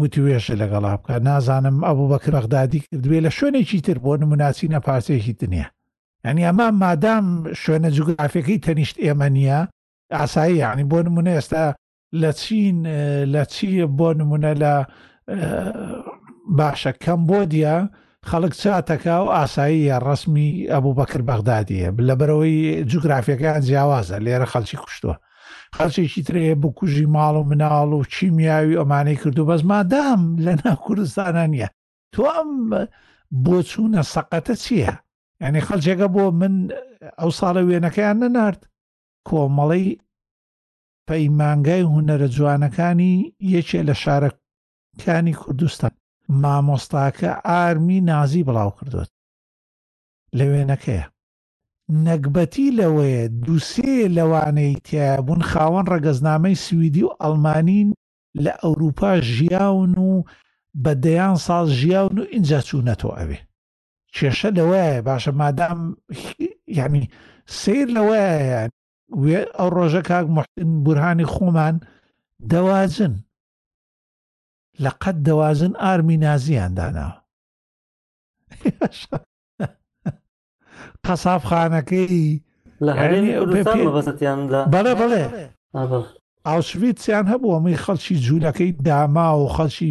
وتوێژە لەگەڵا بکە نازانم ئەبوو بەکر بەغدادی کرد بێ لە شوێنێکی تر بۆ نموناچی نەپارچێکی دنیا ینی ئەمە مادام شوێنە جوگرافەکەی تەنیشت ئێمە نییە ئاسایی یعنی بۆ نمونە ئێستا لە چین لە چی بۆ نمونە لە باشە کەم بۆ دیە خەڵک چاتەکە و ئاساییە ڕسمی ئەبوو بەکر بەغدادیە لە بەرەوەی جوگرافیەکەیان جیاوازە لێرە خەڵکی کوشتووە خەڵکێکی ترەیە بکوژی ماڵ و مناڵ و کیمیاوی ئەمانەی کردو بەس مادام لە ناو کوردستانە نییە تۆ ئەم بۆچوونە سەقەتە چییە؟ ینی خەڵکێکە بۆ من ئەو ساڵە وێنەکەیان نەنارد کۆمەڵەی پەیمانگای هونەرە جوانەکانی یەکێ لە شارەکانی کوردستان مامۆستاکە ئارمی نازی بڵاو کردوێت لە وێنەکەیە نەگبەتی لەوەیە دووسێ لەوانەی تیابوون خاوەن ڕەگەزنامەی سویدی و ئەڵمانین لە ئەوروپا ژیاون و بە دەیان ساڵ ژیاون و ئینجا چوونەتەوە ئەوێ کێشە لەوەیە باشە مادام یعنی سیر لەوەیە وێ ئەو ڕۆژە کاک محسن بورهانی خۆمان دەوازن لە قەت دەوازن ئارمی نازیان دانا قەسافخانەکەی لە هەرێمی کوردستان مەبەستیان لە بەڵێ بەڵێ ئاوسویتسیان هەبووە می خەڵکی جوولەکەی داما و خەڵکی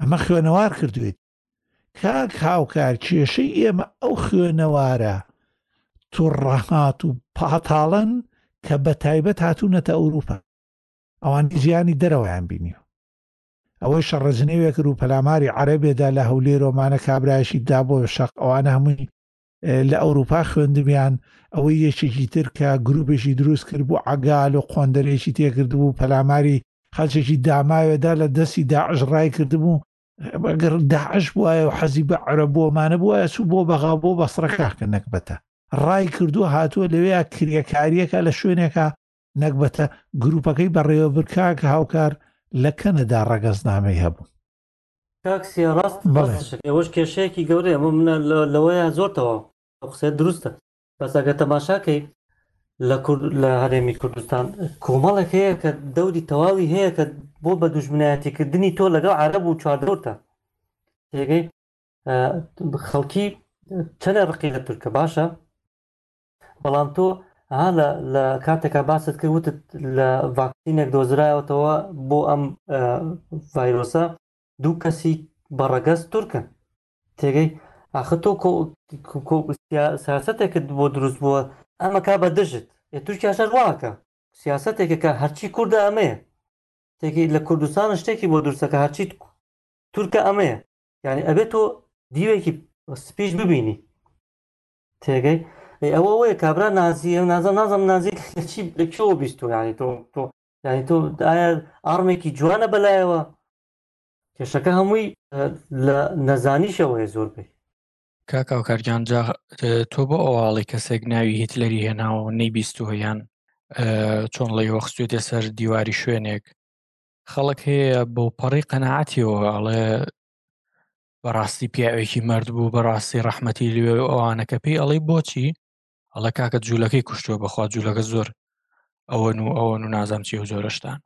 ئەمە خوێنەوار کردوێت کاک هاوکار کێشەی ئێمە ئەو خوێنەوارە توڕەهات و پاتاڵن کە بە تایبەت هاتوونەتە ئەوروپا ئەوان زیانی دەرەوەیان بینی ئەوەی شەڕەجنێوێک و پەلاماری عەرەبێدا لە هەولێرۆمانە کابراایشی دا بۆ شەق ئەوانە هەمووی لە ئەوروپا خوێندبیان ئەوەی یەکێکی تر کە گروپێکی دروست کرد بوو عگال و قۆندەرێکی تێکرد بوو پەلاماری خەلچێکی داماوێدا لە دەستی داعش ڕای کردبوو بەگەڕ داعش وایە و حەزی بە عرە بۆمانە بووە چوو بۆ بەغا بۆ بەسڕەکە کە نەکبەتە ڕای کردو هاتووە لەوەیە کرێکاریەکە لە شوێنێکە نەکبەتە گروپەکەی بەڕێوەبرکاک هاوکار لە کەنەدا ڕەگەزنامەی هەبوو کاک سیاڕاست بەڵێ ڕاستە شەکەی ئەوەش کێشەیەکی گەورەیە من منە لە لەوەیە زۆر تەواو ئەو قسەیە دروستە بەس ئەگە تەماشاکەی لە کورد لە هەرێمی کوردستان کۆمەڵێک هەیە کە دەوری تەواوی هەیە کە بۆ بە دوژمنایەتیکردنی تۆ لەگەڵ عرب و چواردەورتە تێگەی خەڵکی چەنە ڕقی لە تورکە باشە بەڵام تۆ ها لە لە کاتێکا باست کرد وتت لە ڤاکسینێک دۆزرایەوەتەوە بۆ ئەم ڤایرۆسە دوو کەسی بەڕەگەز تورکن تێگەی ئاخە تۆ سیاستێکت بۆ دروست بووە ئەمە کا بە دژت تورکیا شەر واکە سیاستێکە کە هەرچی کووردە ئەمەیە تێکی لە کوردستان شتێکی بۆ درسەکە هەرچی تورکە ئەمەیە یعنی ئەبێت تۆ دیوێکی سپیش ببینی تێگەی ئەی ئەوە ئەوەیە کابرا نازیە و نازم نازم نازیک لە چی لە کێوە بیست تۆ یانی تۆ تۆ یانی تۆ دایە ئاڕمێکی جوانە بەلایەوە کێشەکە هەمووی لە نەزانیشەوەی زۆر بێ کاکاو کارگیان جا تۆ بۆ ئەوواڵی کەسێک ناوی هیتلەری هێناوە نەیبیستوە یان چۆن ڵی وەخستێتە سەر دیواری شوێنێک خەڵک هەیە بۆ پەڕی قەنەعاتیەوە ئەڵێ بەڕاستی پیاوێکی مرد بوو بەڕاستی ڕەحمەتی لێ ئەوانە کە پێی ئەڵی بۆچی ئەڵە کاکە جوولەکەی کوشتووە بەخوا جوولەکە زۆر ئەوەن و ئەوەن و نازام چی و زۆرەشتان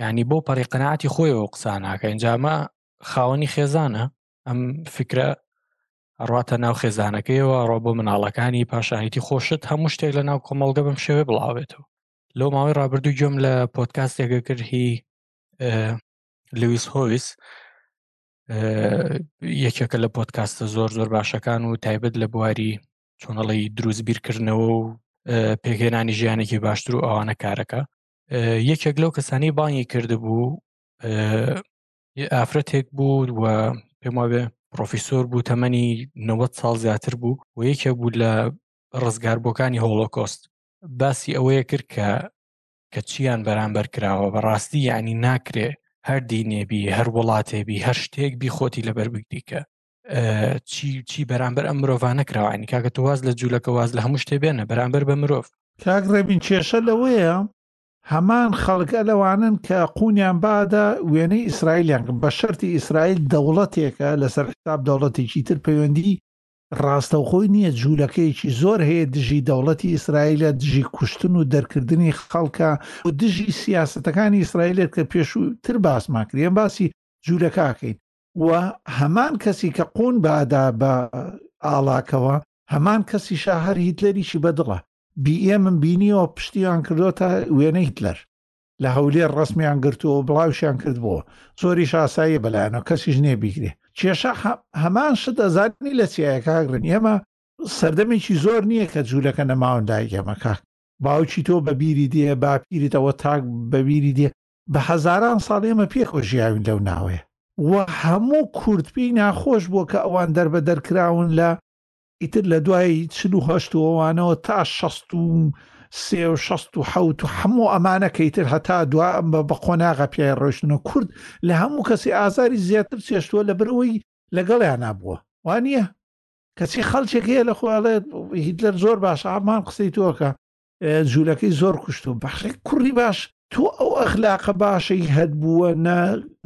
ینی بۆ پەڕی قەنەعاتی خۆیەوە قساناکە ئەنجامە خاوەنی خێزانە ئەم فکرە ڕاتە ناو خێزانەکەیەوە ڕۆ بۆ مناڵەکانی پاشایەتی خۆشت هەموو شتێک لە ناو کۆمەڵگە بم شێوێ بڵاوێتەوە لۆ ماوەی ڕابردوو گوێم لە پۆتکاستێکە کرد هی لویس هۆیس یەکێکە لە پۆتکاستە زۆر زۆر باشەکان و تایبەت لە بواری چۆنەڵی دروست بیرکردنەوە و پێگەێنانی ژیانێکی باشتر و ئەوانە کارەکە یەکێک لەو کەسانی بانگی کردبوو ئافرەتێک بوو و پێم وابێ پرۆفیسۆر بوو تەمەنی 90 ساڵ زیاتر بوو و یەکێک بوو لە ڕزگاربووەکانی هۆڵۆکۆست باسی ئەوەیە کرد کە کە چیان بەرامبەر کراوە بەڕاستی یعنی ناکرێ هەر دینێبی هەر وڵاتێبی هەر شتێک بی خۆتی لەبەر بگریکە چی چی بەرامبەر ئەم مرۆڤانە کراوانی کاکە تو واز لە جوولەکە واز لە هەموو شتێ بێنە بەرامبەر بە مرۆڤ کاک ڕێبین کێشە لەوەیە هەمان خەڵک ئەلەوانن کە قونیان بادا وێنەی ئیسرائیلیان بە شەری ئیسرائیل دەوڵەتێکە لەسەر حساب دەوڵەتێکی تر پەیوەندی ڕاستەوخۆی نییە جوولەکەیەکی زۆر هەیە دژی دەوڵەتی ئیسرائیلە دژی کوشتن و دەرکردنی خەڵکە و دژی سیاسەتەکانی ئیسرائیلێت کە پێشوو تر باسمان کرێن باسی جوولەکەکەین و هەمان کەسی کە قون بادا بە ئاڵاکەوە هەمان کەسی شاهر هیتلەریشی بەدڵە بی ئێمم بینیەوە پشتیان کردۆتە وێنە هیتلەر لە هەولێر ڕەسمیان گرتووە بڵاوشیان کردبووە زۆریش ئاساییە بەلایەنەوە کەسیش نێ بیگرێ کێشە هەمان شت دەزانانی لە چیایە کاگرن ئێمە سەردەمێکی زۆر نییە کە جوولەکە نەماون دایگەمەکە باوکی تۆ بە بیری دێ باپیریتەوە تاک بە بیری دێ بە هەزاران ساڵ ئێمە پێکەوە ژیاوین لەو ناوەیە و هەموو کوردپی ناخۆش بووە کە ئەوان دەربە دەرکراون لە ئیتر لە دوای چل و هەشت و ئەوانەوە تا شەست و سێ و شەست و حەوت و هەموو ئەمانە کە ئیتر هەتا دوا ئەم بە بە قۆناغە پیای ڕۆشتنەوە کورد لە هەموو کەسی ئازاری زیاتر چێشتووە لە برەوەی لەگەڵیان نابووە وانە کەچی خەڵکێک هەیە لە خۆڵێت هیتلەر زۆر باش ئامان قسەی تۆکە جولەکەی زۆر کوشتوە بەخشی کوڕی باش تۆ ئەو ئەخلاقە باشەی هەبووە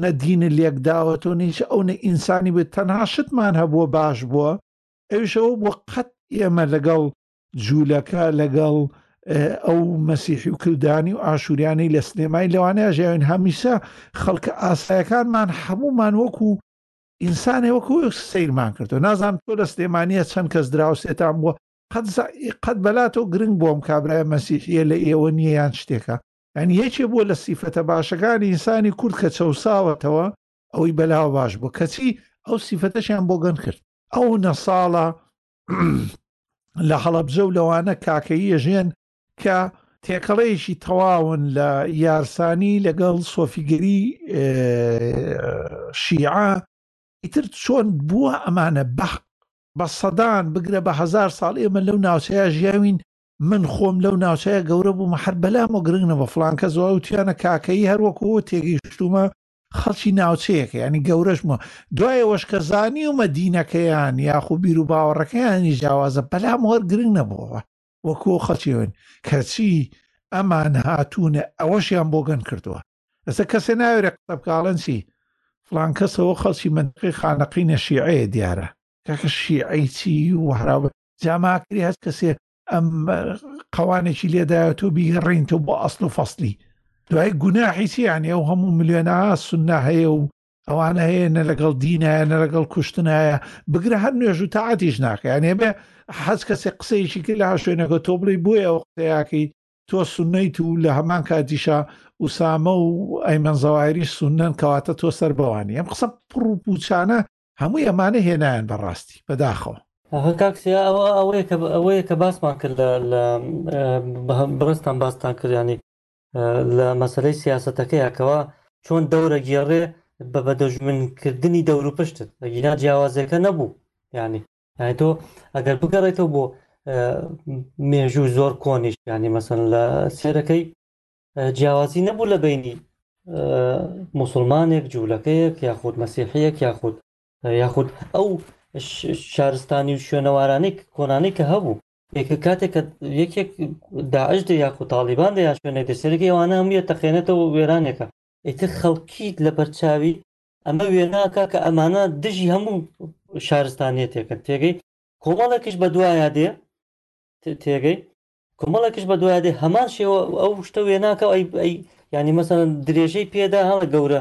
نە دینە لێکداوە تۆ نیچ ئەو نە ئینسانی بێت تەنها شتمان هەبووە باش بووە ئەوشەوە بۆ قەت ئێمە لەگەڵ جوولەکە لەگەڵ ئەو مەسیحی و کردانی و ئاشوریانی لە سنێمای لەوانەیە ژیاوین هەمیشە خەڵکە ئاسایەکانمان هەمومان وەکو ئینسانێ وەکو سیرمان کردو نازان تۆ لە سلێمانە چەند کەس دراوسێتان بووە قەت زە قەت بەلاتۆ گرنگ بۆ ئەم کابرایە مەسیحیە لە ئێوە نیە یان شتێکە یان یەکێ بووە لە سیفەتە باشەکانی ئینسانی کورد کە چەوساوەتەوە ئەوەی بەلاوە باش بووە کەچی ئەو سیفەتەشیان بۆ گەن کرد ئەو نە ساڵە لە هەڵەبجە و لەوانە کاکەی یەژێن کە تێکەڵەیەکی تەواون لە یارسانی لەگەڵ سۆفیگەری شیعە ئیتر چۆن بووە ئەمانە بە بە سەدان، بگرە بە هەزار ساڵ ئێمە لەو ناوچەیا ژیاوین، من خۆم لەو ناوچەیا گەورە بوومە هەر بەلامەوە گرنگ نەبووە فڵان کەس وایە وتویانە کاکەیی هەر وەکوو ئەوە تێگەیشتوومە خەڵکی ناوچەیەکە یانی گەورەش بووە دوایەوەش کە زانیومە دینەکەیان یاخو بیر و باوەڕەکەیانی جیاوازە بەلام وەر گرنگ نەبووەوە وەکوو خەڵکی وێن کەچی ئەمان هاتوونە ئەوەشیان بۆ گەن کردووە. ئەسە کەسێ ناوێرە قسە بکە ئەڵێن چی فلان کەسەوە خەڵکی منقی خانەقینە شیعەیە دیارە کاکە شیعی چی و هەراوە جاماکری هەست کەسێ ئەم قەوانێکی لێدایەوە و بیگەڕینتەوە بۆ ئەسل و فەسلی دوای گوناحی چیانە ئەو هەموو ملیۆنا سنە هەیە و ئەوانە هەیە نە لەگەڵ دینایە نە لەگەڵ کوشتنایە بگرە هەر نوێژ و تاعاتیش ناکەیان هێبێ حەز کەسێک قسەیەکی کرد لە شوێنەکە تۆ بڵی بۆیە ئەو قسەیەکەی تۆ سونەیت و لە هەمان کاتیشا ئوسامە و ئەیمەن زەواریش سونەن کەواتە تۆ سەر بەوانی ئەم قسە پڕ و پوچانە هەمووی ئەمانە هێنایان بەڕاستی بەداخەوە ئەخە کاکسیا ئەوە ئەوەیە کە ئەوەیە کە باسمان کرد لە بڕستان باستان کردیانی لە مەسلەی سیاستەکەیەکەوە چۆن دەورە گێڕێ بە بەدەژمنکردنی دەور و پشتت ئەگینا جیاوازەکە نەبوو ینی یعنی تۆ ئەگەر بگەڕێتەوە بۆ مێژوو زۆر کۆنیش ینی مەسن لە سێرەکەی جیاوازی نەبوو لە بینی مسلمانێک جوولەکەیەک یاخود مەسیحەیەک یاخود یاخود ئەو شارستانی و شوێنەوارانی کۆنانی کە هەبوو یەکە کاتێک کە یەکێک داعش دە یاخود تاالبان دە یا شوێنێک دەسەرگەی ئەوانە هەموو یە تەقێنێتەوە وێرانێکە ئیتر خەڵکیت لە بەرچاوی ئەمە وێناکە کە ئەمانە دژی هەموو شارستانیەتێکن تێگەی کۆمەڵێکش بە دوایە دێ تێگەی کۆمەڵێکش بە دوای دێ هەمان شێوە ئەو شتە وێناکە ئەی ینی مەسەن درێژەی پێدا هەڵە گەورە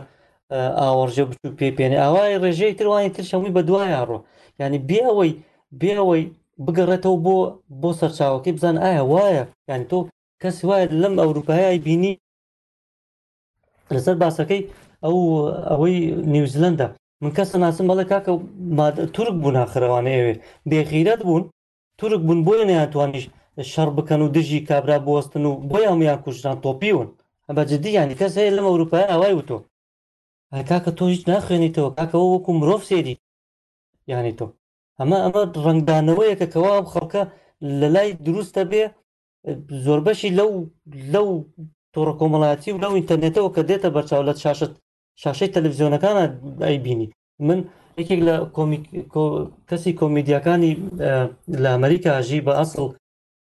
ئاوەڕژە بچوو پێ پێێنێ ئاوای ڕێژەی تروانی تر شەمووی بە دوای ڕۆ ینی بێ ئەوەی بێ ئەوەی بگەڕێتەوە بۆ بۆ سەرچاوەکەی بزان ئایا وایە یان تۆ کەس وایە لەم ئەوروپایە بینی لەسەر باسەکەی ئەو ئەوەی نیوزلندە من کەسە ناسم بەڵێ کاکە تورک بوون ناخرەوانە ئێوێ بێغیرەت بوون تورک بوون بۆیە نەیانتوانیش شەڕ بکەن و دژی کابرا بوەستن و بۆی هەمویان کوشتان تۆپیون بە جددی ینی کەس هەیە لەم ئەوروپای ئاوای وتۆ کاکە تۆ هیچ ناخوێنیتەوە کاکەەوە وەکو مرۆڤ سێری یانی تۆ ئەمە ئەمە ڕنگدانەوەیەکە کەوا ئەم خەڵکە لە لای دروستە بێ زۆربەشی لەو لەو تۆڕە کۆمەڵایەتی و لەو ئینتەرنێتەوە کە دێتە بەرچاو لە شاشت شاشەی تەلەڤزیۆنەکانە ئەیبینی من یەکێک لە کەسی کۆمیدیەکانی لە ئەمریکاژی بە ئەسڵ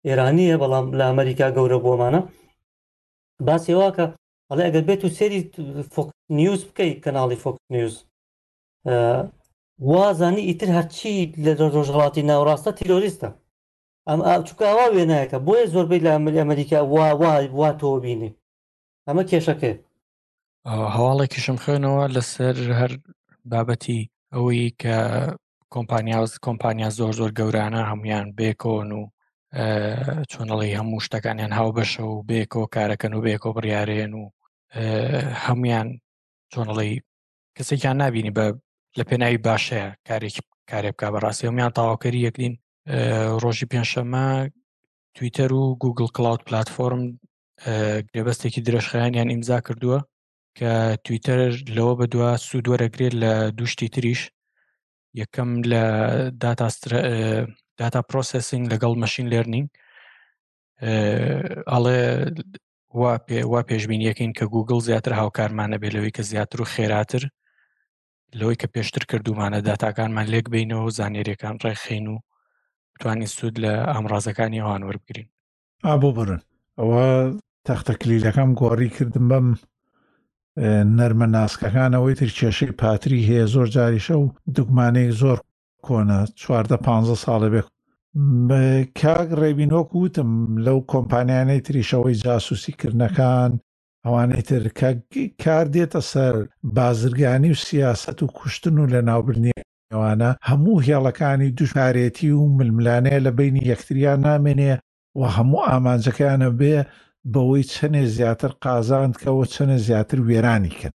ئێرانیە بەڵام لە ئەمریکا گەورە بۆمانە باسیەوە کە ئەڵێ ئەگەر بێت و سێری فۆک نیوز بکەیت کەناڵی فۆک نیوز وازانی ئیتر هەرچی لە ڕۆژهڵاتی ناوڕاستە تیرۆریستە ئەم ئا چونکە ئەوا وێنایەکە بۆیە زۆربەی لە ئەمری ئەمریکا وا وا وا تۆ بینێ ئەمە کێشەکەیە هەواڵێکیشم خوێنەوە لەسەر هەر بابەتی ئەوەی کە کۆمپانیاز کۆمپانیا زۆر زۆر گەورانە هەمویان بێکۆن و چۆنەڵی هەموو شتەکانیان هاو بەشە و بێکۆ کارەکەن و بێکۆ بڕارێن و هەمویان چۆنڵی کەسێکیان نبینی بە لە پێناوی باشەیە کارێکی کارێ بک بەڕاستی هەمیان تاواکەری یەکدین ڕۆژی پێنجشەمە تویتەر و گوگل کلااود پلتفۆرم گرێبەستێکی درێژخیانیان ئیمزا کردووە کە تویتەر لەوە بە دوا سوود وەرەگرێت لە دوشتی تریش یەکەم لە داتا پرۆسسینگ لەگەڵ مەشین لێرنینگ ئەڵێ وا پێ وا پێشببینیەکەین کە گوگل زیاتر هاوکارمانە بێ لەوەی کە زیاتر و خێراتر لەوەی کە پێشتر کردومانە داتاکانمان لێک بینەوە زانێریەکان ڕێکخین و توانین سوود لە ئامرازەکانی ئەوان وەربگرین ئابوو برن ئەوە تەختە کلیلەکەم گۆڕی کردم بەم نەرمە ناسکەکانەوەی تر کێشەی پاتری هەیە زۆر جاریشە و دوگمانەی زۆر کۆنە چواردە پانزە ساڵێ بێ کاک ڕێبین وەک وتم لەو کۆمپانیانەی تریشەوەی جاسوسی کردنەکان ئەوانەی تر کە کار دێتە سەر بازرگانی و سیاست و کوشتن و لە ناوبرنی ئەوانە هەموو هێڵەکانی دوشارێتی و ململانەیە لە بینی یەکتریا نامێنێ و هەموو ئامانجەکەیان ئەبێ بەوەی چەنێ زیاتر قازانج کە و چەنێ زیاتر وێرانی کەن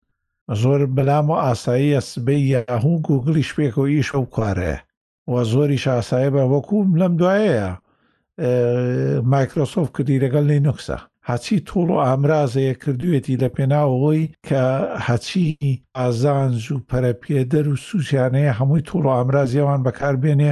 زۆر بەلام و ئاساییە سبەی یاهوو گووگڵیش پێکەوە ئیش ئەو کارەیە و زۆریش ئاسایە بە وەکو لەم دوایەیە مایکرۆسۆف کردی لەگەڵ لینوکسە هەچی توڵ و ئامرازەیە کردوێتی لە پێناوەوەی کە هەچی ئازانج و پەرەپێدەر و سووسیانەیە هەمووی توڵ و ئامرازیەوان بەکاربێنێ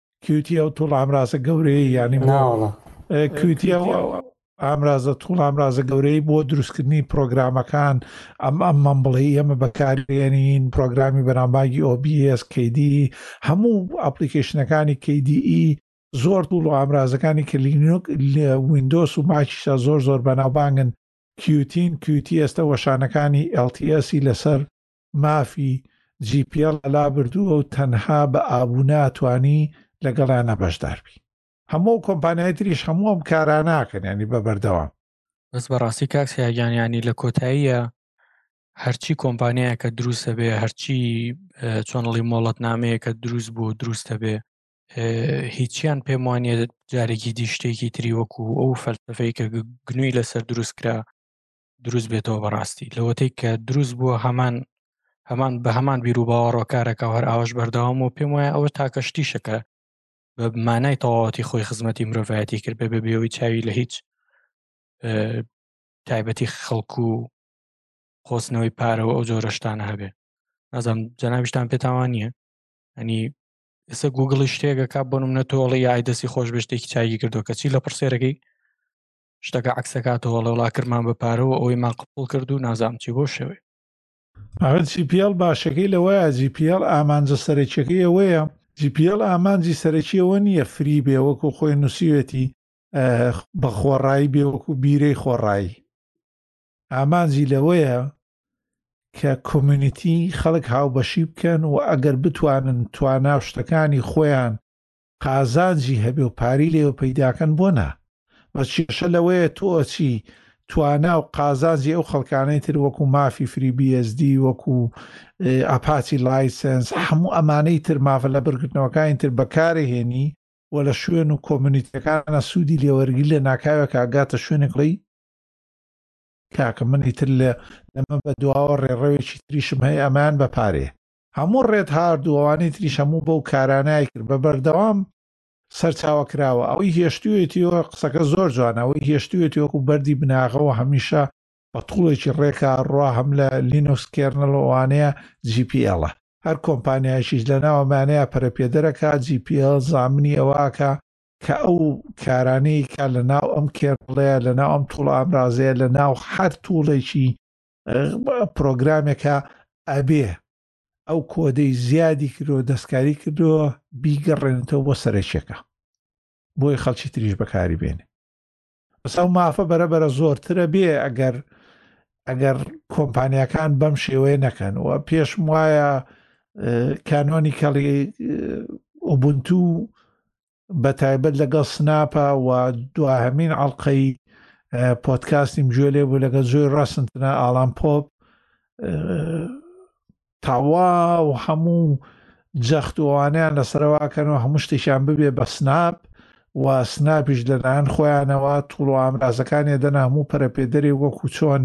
کویتی ئەو توڵ ئامرازە گەورەیە یانی کویتی ئامرازە توڵ ئامرازە گەورەی بۆ دروستکردنی پرۆگرامەکان ئەم ئەم من بڵێ ئەمە بەکارێنین پرۆگرامی بەنامباگی ئۆBS کەیدی هەموو ئەپلیکیشنەکانی کەیدی زۆر توڵ و ئامرازەکانی کە لینوک لە وینندۆس و ماکیشا زۆر زۆر بەناوبانگن کیوتین کویتی ئێستا وەشانەکانی LTSی لەسەر مافی جی پی ئێڵ لابردووە و تەنها بە ئابوو ناتوانی لەگەڵیانە بەشدار بی هەموو ئەو کۆمپانیای تریش هەموو ئەم کاراناکەن یانی بە بەردەوام. بەس بەڕاستی کاک سیا گیان یانی لە کۆتاییە هەرچی کۆمپانیایەکە دروستە بێ هەرچی چۆنڵی مۆڵەتنامەیەکە دروست بوو دروستە بێ هیچیان پێم وانە جارێکی دی شتێکی تری وەکو ئەو فەلسفەی کە گنوی لەسەر دروستکرا دروست بێتەوە بەڕاستی لەوەتەی کە دروست بووە هەمان هەمان بە هەمان بیر و باوەڕۆ کارەکە هەر ئاوش بەرداوام و پێم وایە ئەوە تاکە شتیشەکە بە مانای تەواوەتی خۆی خزمەتی مرۆڤایەتی کرد بە بەبێەوەی چاوی لە هیچ تایبەتی خەڵکو و خۆستنەوەی پارەوە ئەو جۆرەشتانە هەبێ نازم جەناویشتان پێتاوان نییە ئەنی ئێستا گوگڵی شتێگەکە بۆ منە تۆڵی یای دەستی خۆش بشتێکی چاگی کردو کەچی لە پرسێرەکەی شتەکە عکسەکاتەوە ڵێوڵاکرمان بە پارەوە ئەوەی ما قپڵ کرد و نازام چی بۆ شێوێ ئەوە جیPL باشەکەی لەوەیە جیPL ئامانجە سەرەکیەکەی ئەوەیە جیPL ئامانجی سەرەکی ئەوە نییە فری بێ وەکو خۆی نووسیوێتی بە خۆڕایی بێ وەکو بیرەی خۆڕایی ئامانجی لەوەیە کە کۆمیونیتی خەڵک هاوبەشی بکەن و ئەگەر بتوانن توانا شتەکانی خۆیان قازانجی هەبێ و پارەی لێوە پەیداکەن بۆ نا؟ بەس کێشە لەوەیە تۆ ئەچی توانا و قازانجی ئەو خەڵکانەی تر وەکو مافی فری بی ئێس دی وەکو ئاپاچی لایسنس هەموو ئەمانەی تر مافە لە بڕگرتنەوەکانی تر بەکارێ هێنی و لە شوێن و کۆمیونیتەکانە سوودی لێوەرگی لە ناکاوێک ئاگاتە شوێنێک ڵی کاکە من ئیتر لە لەمە بە دواوە ڕێڕەوێکی تریشم هەیە ئەمان بە پارێ هەموو ڕێد هارد و ئەوانەی تریش هەموو بەو کارانای کرد بە بەردەوام سەرچاوە کراوە ئەوەی هێشتوێتیەوە قسەکە زۆر جوانە ئەوەی هێشتوێتی وەکو بەردی بناغەوە هەمیشە بە توڵێکی ڕێکە ڕوا هەم لە لینوکس کێرنەڵ ئەوانەیە GPLە هەر کۆمپانیایشیش لە ناوەمانەیە پەرەپێدەرەکە GPL زامنی ئەوەکە کە ئەو کارانەی کە لە ناو ئەم کێرنڵەیە لە ناو ئەم توڵ ئامرازەیە لە ناو هەر توڵێکی پرۆگرامێکە ئەبێ ئەو کۆدەی زیادی کردو دەستکاری کردووە بیگەڕێنێتەوە بۆ سەرەکیەکە بۆی خەڵکی تریش بەکاری بێنێ بەسا و مافە بەرەبەرە زۆرترە بێ ئەگەر ئەگەر کۆمپانیەکان بەم شێوەیە نەکەن و پێشم وایە کانۆنی کەڵی ئۆبنتو بەتایبەت لەگەڵ سناپا و دواهەمین ئەڵلقەی پۆتکاستیم گوێ لێ بوو لەگە زۆی ڕاستنتنا ئالان پۆپ تەواو هەموو جەختوانیان لەسەرواکەن و هەموو شتێکیان ببێ بە سناپ و سناپیش لەلایەن خۆیانەوە توڵ و ئامرازەکانی دەنا هەموو پەرەپێدەری وەکو چۆن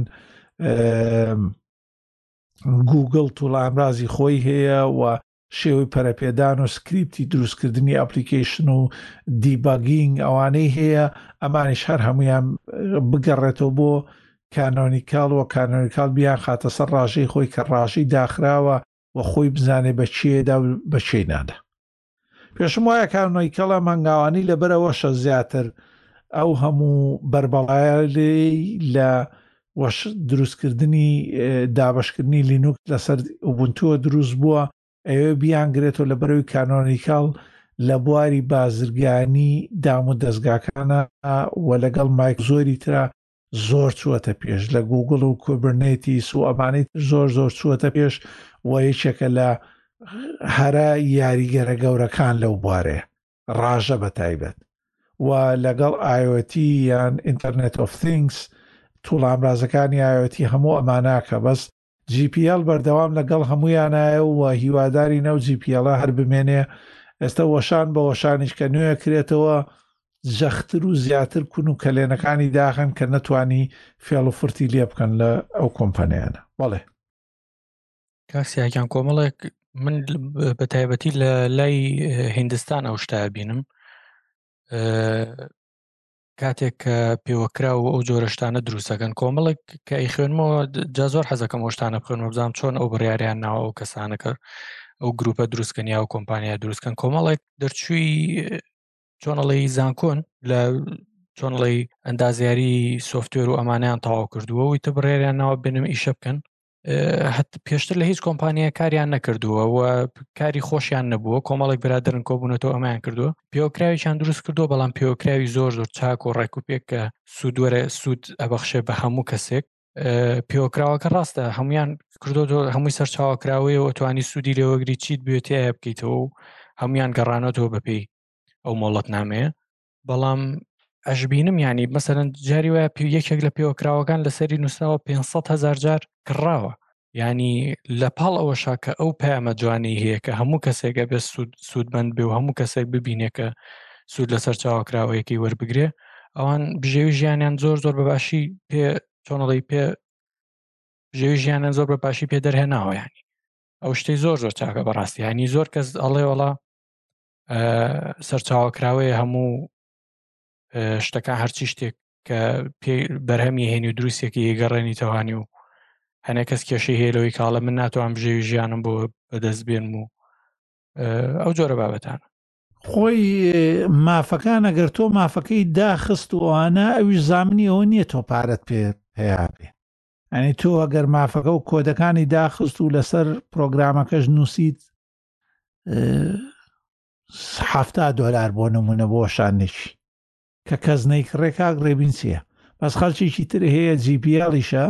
گوگل توڵ ئامرازی خۆی هەیە و شێوەی پەرەپێدان و سکریپتی دروستکردنی ئەپلیکەیشن و دیباگینگ ئەوانەی هەیە ئەمانیش هەر هەمویان بگەڕێتەوە بۆ کانۆنیکاڵ و کانۆنیکاڵ بیان خاتە سەر ڕاژەی خۆی کە ڕاژەی داخراوە و خۆی بزانێ بە چێدا و بە چێ نادا پێشم وایە کانۆیکەڵە مانگاوانی لەبەرەوەشە زیاتر ئەو هەموو بەربەڵایەی لە و دروستکردنی دابەشکردنی لینوکس لەسەر ئوبنتووە دروست بووە ئەوێ بیانگرێتەوە لە بەرەوی کانۆنیکاڵ لە بواری بازرگانی دام و دەستگاکانە و لەگەڵ مایک زۆری ترا زۆر چووەتە پێش لە گوگل و کوبرنێتیس و ئەمانی زۆر زۆر چووەتە پێش و یەکێکە لە هەرە یاریگەرە گەورەکان لەو بوارەیە ڕاژە بەتایبەت و لەگەڵ IoT یان Internet of Things توڵە ئامرازەکانی IoT هەموو ئەماناکە بەس GPL بەردەوام لەگەڵ هەمویانایە و هیواداری نەو GPLە هەر بمێنێ ئێستا وەشان بە وەشانیش کە نوێ کرێتەوە جەختر و زیاتر کون و کەلێنەکانی داخن کە نەتوانی فێڵ و فرتی لێ بکەن لە ئەو کۆمپانیانە بەڵێ کاسیاگیان کۆمەڵێک من بە تایبەتی لە لای هندستان ئەو شتا بینم کاتێک کە پێوەکرا و ئەو جۆرەشتانە دروستەکەن کۆمەڵێک کە ئی خوێنمەوە جا زۆر حەزەکەم ئەوشتانە بخوێن وەبزانام چۆن ئەو بڕیاریان ناوە ئەو کەسانە کە ئەو گروپە دروستکەن یا و کۆمپانیا دروستکەن کۆمەڵێک دەرچووی چۆنەڵی زانکۆن لە چۆنڵی ئەندازیاری سوفتێر و ئەمانیان تەواو کردووەەوەی تە بڕێریان ناوە بنم ئیشە بکەن پێشتر لە هیچ کۆمپانیا کاریان نەکردووە و کاری خۆشیان نەبووە کۆمەڵێک برادرن کۆبوونەتەوە ئەمایان کردووە پێوکراویان دروست کردو بەڵام پێوکراوی زۆر زۆر چاک و ڕێک و پێکە سوودوەرە سوود ئەبەخشێ بە هەموو کەسێک پێوەکراوەکە ڕاستە هەمویان کردو هەمووی سەرچاوکراوەیە و توانی سوودی لێوەگری چیت بێتیایە بکەیتەوە و هەمویان گەڕانەوە بەپی ئەو مۆڵەت نامەیە بەڵام ئەشببینم ینی مەسەرەن جاری وایە پێ یەکێک لە پێوەکراوەکان لەسەری نووسراوە 500 هزار جار کڕاوە ینی لە پاڵ ئەوە شاکە ئەو پامە جوانی هەیە کە هەموو کەسێکە بێ سوودمەند بێ و هەموو کەسێک ببینێکە سوود لەسەر چاوکراوەیەکی وەربگرێ ئەوان بژێوی ژیانیان زۆر زۆر بەباشی پێ چۆنەڵی پێ ژێوی ژیانیان زۆر بەباشی پێ دەرهێناوە ینی ئەو شتەی زۆر زۆر چاکە بەڕاستیانی زۆر کەس ئەڵێ وڵا سەرچاوەکراوەیە هەموو شتەکان هەرچی شتێک کە پێ بەرهەمی هێنی و دروستێکی گەڕێنی تەوانی و هەنە کەس کێشەی هێلەوەی کاڵە من ناتوان بژێوی ژیانم بۆ بەدەست بێنم و ئەو جۆرە بابەتان خۆی مافەکان ئەگەر تۆ مافەکەی داخست و ئەوانە ئەوی زامنی ئەوە نییە تۆ پارەت پێ پێیابێ ئەنی تۆ ئەگەر مافەکە و کۆدەکانی داخست و لەسەر پرۆگرامەکەش نووسیت حفتا دۆلار بۆ نمونە بۆ شانێکی کە کەس نەیکڕێ کاک ڕێبین چیە بەس خەڵکیی تر هەیە جیبیڵیشە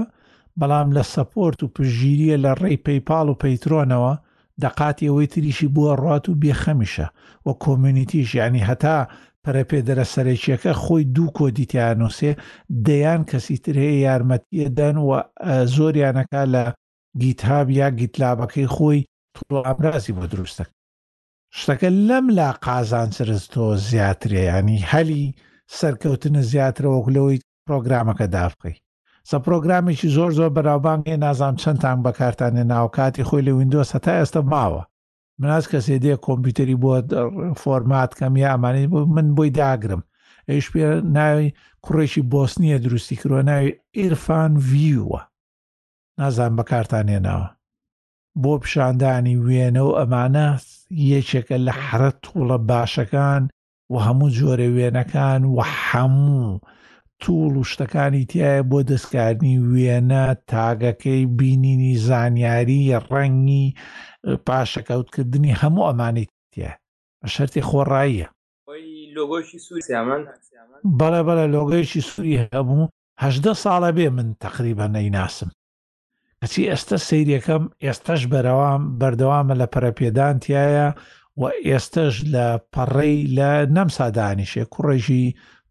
بەڵام لە سەپۆرت و پژگیریە لە ڕێی پەیپاڵ و پەیترۆنەوە دەقاتی ئەوەی تریشی بووە ڕات و بێخەمیشە و کۆمیونیتیش یعنی هەتا پەرەپێدەرە سەرەکیەکە خۆی دوو کۆدیتیانوسێ دەیان کەسی تر هەیە یارمەتیە دەن و زۆریانەکە لە گیتهاب یا گیتلابەکەی خۆی توڵئامرازی بۆ دروست دەکات شتەکە لەم لا قازانچرز تۆ زیاترێ ینی هەلی سەرکەوتنە زیاترە وەک لەوەی پرۆگرامەکە دابخی سە پرۆگرامێکی زۆر زۆر بەراوبانگێ نازام چەندتان بەکارتانێ ناو کاتی خۆی لە وینندۆ سە تا ئێستا ماوە مناز کەسێ دێ کۆمپیوتەری بۆ فۆرمات کەم یا ئەمانی من بۆی داگرم ئەیش پێ ناوی کوڕێکی بۆسنیە دروستی کرۆ ناوی ئیرفان ڤیوە نازانم بەکارتان هێناوە بۆ پیشاندانی وێنە و ئەمانە یەکێکە لە حرە توڵە باشەکان و هەموو جۆرە وێنەکان و هەموو توڵ و شتەکانی تایە بۆ دەستکاردنی وێنە تاگەکەی بینینی زانیاری ڕەنگی پاشەکەوتکردنی هەموو ئەمانی تیا بە شەرتی خۆڕاییە لۆگۆشی سووریامان بەڵێ بەڵێ لۆگەیشی سووری هەبوو هەژدە ساڵە بێ من تەقریبەن نەیناسم کەچی ئێستە سەیرەکەم ئێستەش بەرەوام بەردەوامە لە پەرەپێدان تایە و ئێستەش لە پەڕەی لە نەمسا دانیشێ کوڕێژی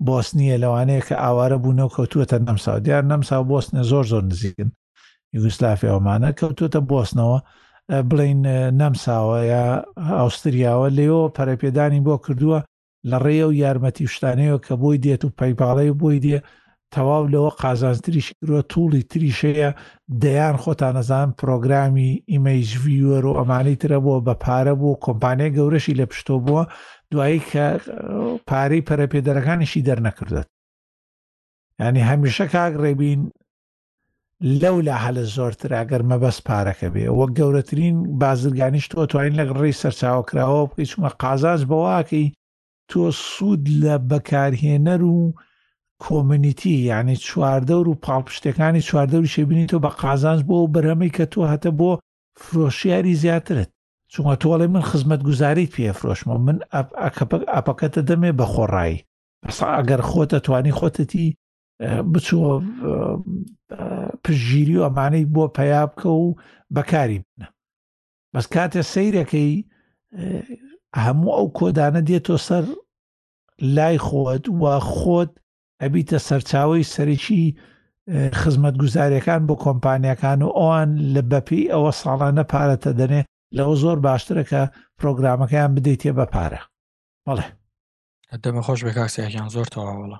بۆس نییە لەوانەیە کە ئاوارە بوونەوە کەوتووەتە نەمسا دیار نەمسا و بۆسنە زۆر زۆر نزیکن یوگسلافیاوەمانە کەوتوتە بۆسنەوە بڵین نەمساوە یا ئەوستریاوە لێەوە پەرەپێدانی بۆ کردووە لە ڕێی ئەو یارمەتی و شتانەیەوە کە بۆی دێت و پەیپاڵەی بۆی دێ تەواو لەوە قازانجتریش کرۆ توڵی تریشەیە دەیان خۆتانەزان پرۆگرامی ئیمەیج ویوەر و ئەمانی ترە بۆ بە پارە بوو کۆمپانیای گەورەشی لە پشتۆ بووە دوایی کە پارەی پەرەپێدەرەکانیشی دەرنەکردێت ینی هەمیشە کاک ڕێبین لەولا هەلە زۆرترە گەر مەبەست پارەکە بێ وە گەورەترین بازرگانیش تۆ توانین لە ڕێی سەرچاوە کراوە بکەی چونکە قازانج بەواکەی تۆ سوود لە بەکارهێنەر و کۆمنیتی یعنی چواردەور و پاڵپشتەکانی چواردەوری شێبینی تۆ بە قازانج بۆ و بەرهەمەی کە تۆ هەتە بۆ فرۆشیاری زیاترت چونگە تۆڵێ من خزمەت گوزاریت پێ فرۆشمە من ئەپەکەتە دەمێ بە خۆڕایی بەسا ئەگەر خۆتە توانی خۆتەتی بچووە پژگیری و ئەمانەی بۆ پیا بکە و بەکاری بنە بەس کاتێ سیرەکەی هەموو ئەو کۆدانە دێتۆ سەر لای خۆت و خۆت ئەبیتە سەرچاوی سەرەکی خزمەت گوزارەکان بۆ کۆمپانیەکان و ئەوان لە بەپی ئەوە ساڵانە پارەتە دەنێ لەوە زۆر باشترەکە پرۆگرامەکەیان بدەیتێ بە پارە بەڵێ دەمە خۆش بە کاکسیاکیان زۆر تەواوڵە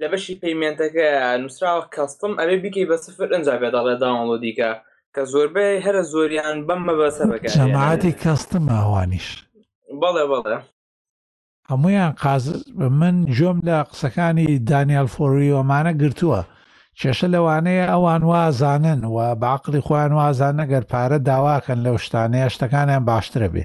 لە بەشی پەیمێنتەکە نووسراوە کەستم ئەوێ بیکەی بە سفر ئەجا بێ دەڵێ داوەڵۆدیکە کە زۆربەی هەرە زۆریان بەم مەبەسە بەکار جەماعەتی کەستم ئەوانیش بەڵێ بەڵێ هەمویان قاز من گوێم لە قسەکانی دانیال فۆریۆمانە گرتووە کێشە لەوانەیە ئەوان وازانن و باقلی خۆیان وازان نەگەر پارە داواکەن لەو شتانەیە شتەکانیان باشترە بێ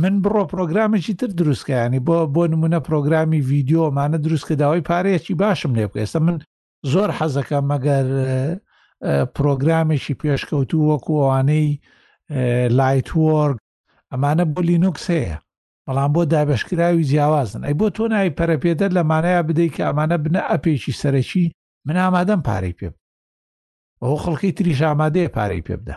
من بڕۆ پرۆگرامێکی تر دروستکەیانی بۆ بۆ نمونە پرۆگرامی ڤیددیۆمانە دروست کە داوای پارەیەکی باشم لێ بکە ئێستا من زۆر حەزەکە مەگەر پرۆگرامێکی پێشکەوتو وەکو ئەوانەی لایت وۆرگ ئەمانە بۆ لینوکس هەیە بەڵام بۆ دابشکراوی جیاوازن ئەی بۆ تۆ ناوی پەرەپێدەر لەمانەیە بدەیت کە ئەمانە بنە ئەپێکی سەرەکی من ئامادەم پارەی پێ ئەو خەڵکی تریش ئامادەیە پارەی پێ بدە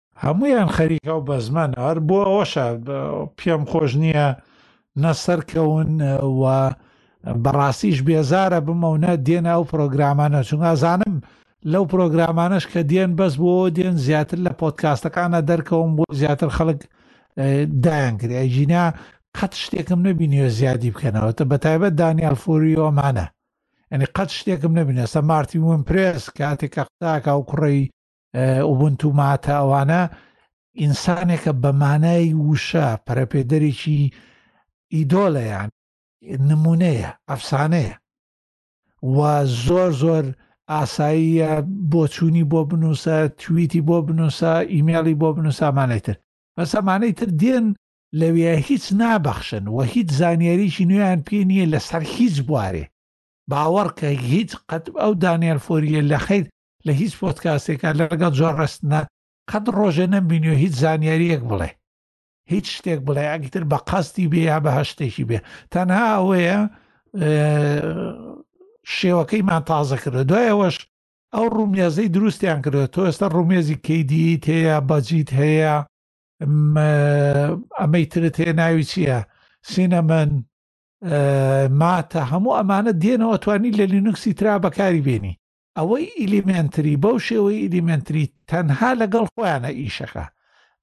هەموویان خەریکە و بەزمەن هەر بۆ ئەوەشە پێم خۆش نییە نە سەرکەون و بەڕاستیش بێزارە بمە و نە دێنە ئەو پرۆگرامانە چونگە ئازانم لەو پرۆگرامانش کە دێن بەس بۆ دێن زیاتر لە پۆتکاستەکانە دەرکەوم بۆ زیاتر خەڵک دایانگری ئەجینا قەت شتێکم نبینیوە زیادی بکەنەوە تە بە تایبەت دانیال فۆریۆمانە ئەنی قەت شتێکم نبینێستا مارتی ومپرس کاتێک کە قتاکە و کوڕی ئوبنتو ماتە ئەوانە ئینسانێکە بە مانای وشە پەرەپێدەرێکی ئیدۆلەیان نمونەیە ئەفسانەیە و زۆر زۆر ئاساییە بۆچوونی بۆ بنووسە تویتی بۆ بنووسە ئیمێڵی بۆ بنووسامانەی تر بەسەمانەی تر دێن لەوێ هیچ نابەخشن و هیچ زانیاریی نوێیان پێ نییە لەسەر هیچ بوارێ باوەڕکە هیچ قەت ئەو دانیل فۆریە لە خیر لە هیچ پۆدکاستێکا لەگەڵ جۆن ڕەسنە قەت ڕۆژێ نەمبینیوە هیچ زانیاریەک بڵێ هیچ شتێک بڵێ ئەگیتر بە قەستی بێ یا بە هەشتێکی بێ تەنها ئەوەیە شێوەکەیمان تازە کردە دوایەوەش ئەو ڕومێزەی دروستیان کردە تۆ ئێستا ڕومێزی کەیدیت هەیە بەجیت هەیە ئەمەی ترت هەیە ناوی چییە سینەمن ماتە هەموو ئەمانە دێنەوە توانی لە لینوکسی ترا بەکاری بێنی ئەوەی ئیلیمێنتری بەو شێوەی ئیلیمێنتری تەنها لەگەڵ خۆیانە ئیشەکە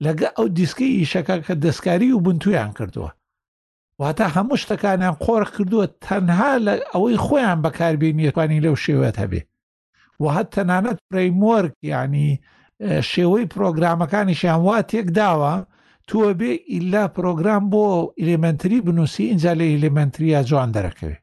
لەگە ئەو دیسکی ئیشەکە کە دەستکاری و بنتویان کردووە واتە هەموو شتەکانیان قۆرخ کردووە تەنها لە ئەوەی خۆیان بەکاربیێنیەکانی لەو شێوێت هەبێ و هە تەنانەت پرەیمۆرگ ینی شێوەی پرۆگرامەکانیشیان وا تێکداوە تووە بێ ئیلا پرۆگرام بۆ ئیلێمنتری بنووسی ئینجا لە ئیلێمنتریا جوان دەرەکەوێت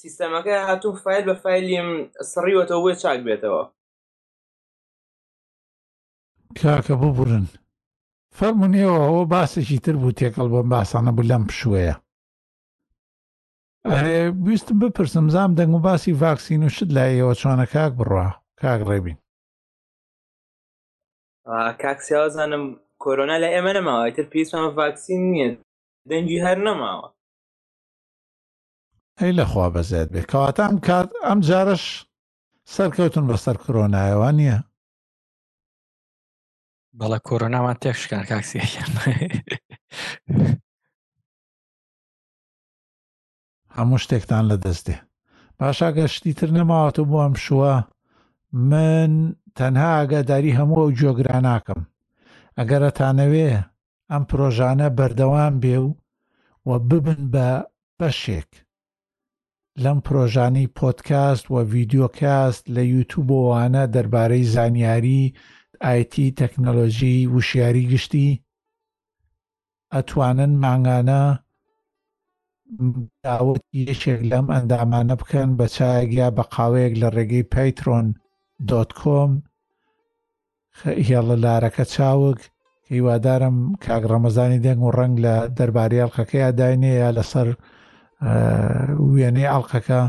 سیستەمەکە هاتوو فیل بە فیلیم سڕیوەتەوە بۆی چاک بێتەوە کاکە ببورن فەرمون ئێوە ئەوە باسێکی تر بوو تێکەڵ بەم باسانە بوو لەم پشوەیە ئەرێ ویستم بپرسم زام دەنگ و باسی ڤاکسین و شت لای ئێوە چۆنە کاک بڕە کاک ڕێبین کاکسیازانم کۆرۆنا لە ئێمە نەماوە تر پێیسان ڤاکسین نییە دەنگی هەر نەماوە ئەی لەخوا بەزەیت بێ کەواتە ئەم کات ئەم جارەش سەرکەوتن بەسەر کرۆنایەوە نییە. بەڵە کۆرۆنامان تێکشکان کاکسی هەموو شتێکتان لە دەست دێ باشاگە شتی تر نەماوەتە بۆ ئەم شووە من تەنها ئاگاداری هەموو ئەو جۆگراناکەم ئەگەرەتانەوێ ئەم پرۆژانە بەردەوام بێ و و ببن بە بەشێک لەم پرۆژانەی پۆدکاست و ڤیدیۆکاست لە یوتوب و وانە دەربارەی زانیاری ئایتی تەکنەلۆژی وشیاری گشتی ئەتوانن مانگانە داوت یەکێک لەم ئەندامانە بکەن بە چایەک یا بە قاوەیەک لە ڕێگەی پەیترۆن دۆت کۆم خە یاڵە لارەکە چاوگ کە هیوادارم کاک ڕەمەزانی دەنگ و ڕەنگ لە دەربارەی ئەڵلقەکەیا داینێ یا لەسەر وێنەی ئەڵلقەکە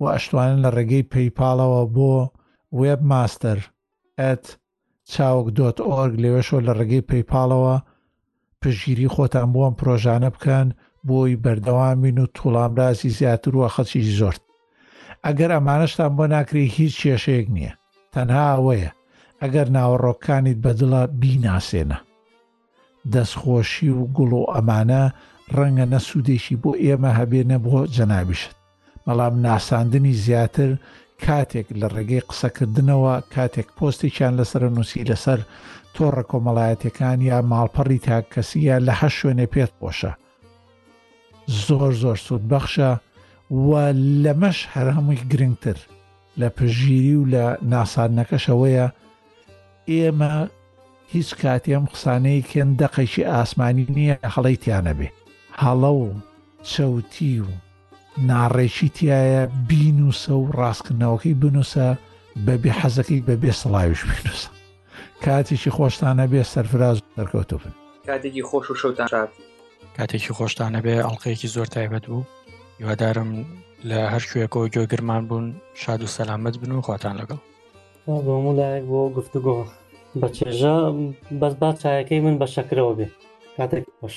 و ئەشتوانن لە ڕێگەی پەیپاڵەوە بۆ وێب ماستەر ئەت چاوگ دۆت ئۆرگ لەوێشەوە لە ڕێگەی پەیپاڵەوە پشتگیری خۆتان بۆ ئەم پرۆژانە بکەن بۆی بەردەوام بین و توڵامرازی زیاتر و خەڵکی زۆرت ئەگەر ئەمانەشتان بۆ ناکری هیچ کێشەیەک نییە تەنها ئەوەیە ئەگەر ناوەڕۆکانیت بەدڵە بیناسێنە دەستخۆشی و گوڵ و ئەمانە ڕەنگە نە سوودێکی بۆ ئێمە هەبێ نە بۆ جەنابیشت بەڵام ناساندنی زیاتر کاتێک لە ڕێگەی قسەکردنەوە کاتێک پۆستێکیان لەسەر نووسی لەسەر تۆڕە کۆمەڵایەتەکان یا ماڵپەڕی تاک کەسی یا لە هە شوێنێ پێت خۆشە زۆر زۆر سوود بەخشە و لەمەش هەر هەمووی گرنگتر لە پژگیری و لە ناسانەکەشەوەیە ئێمە هیچ کاتێم قسانەی کێن دەقێکی ئاسمانی نییە هەڵی تیانەبێ هەڵە و چەوتی و ناڕێکی تیایە بینوسە و ڕاستکردنەوەکەی بنوسە بەبێ حەزەکەی بەبێ سڵاویش بنوسە کاتێکی خۆشتانە بێ سەرفراز دەرکەوتو بن کاتێکی خۆش و شەوتان شاد کاتێکی خۆشتانە بێ ئەڵلقەیەکی زۆر تایبەت بوو هیوادارم لە هەر شوێکەوە گوێگرمان بوون شاد و سەلامت بن و خواتان لەگەڵ بۆمو لایەک بۆ گفتوگۆ بە چێژە بەس با چایەکەی من بە شەکرەوە بێ کاتێک خۆش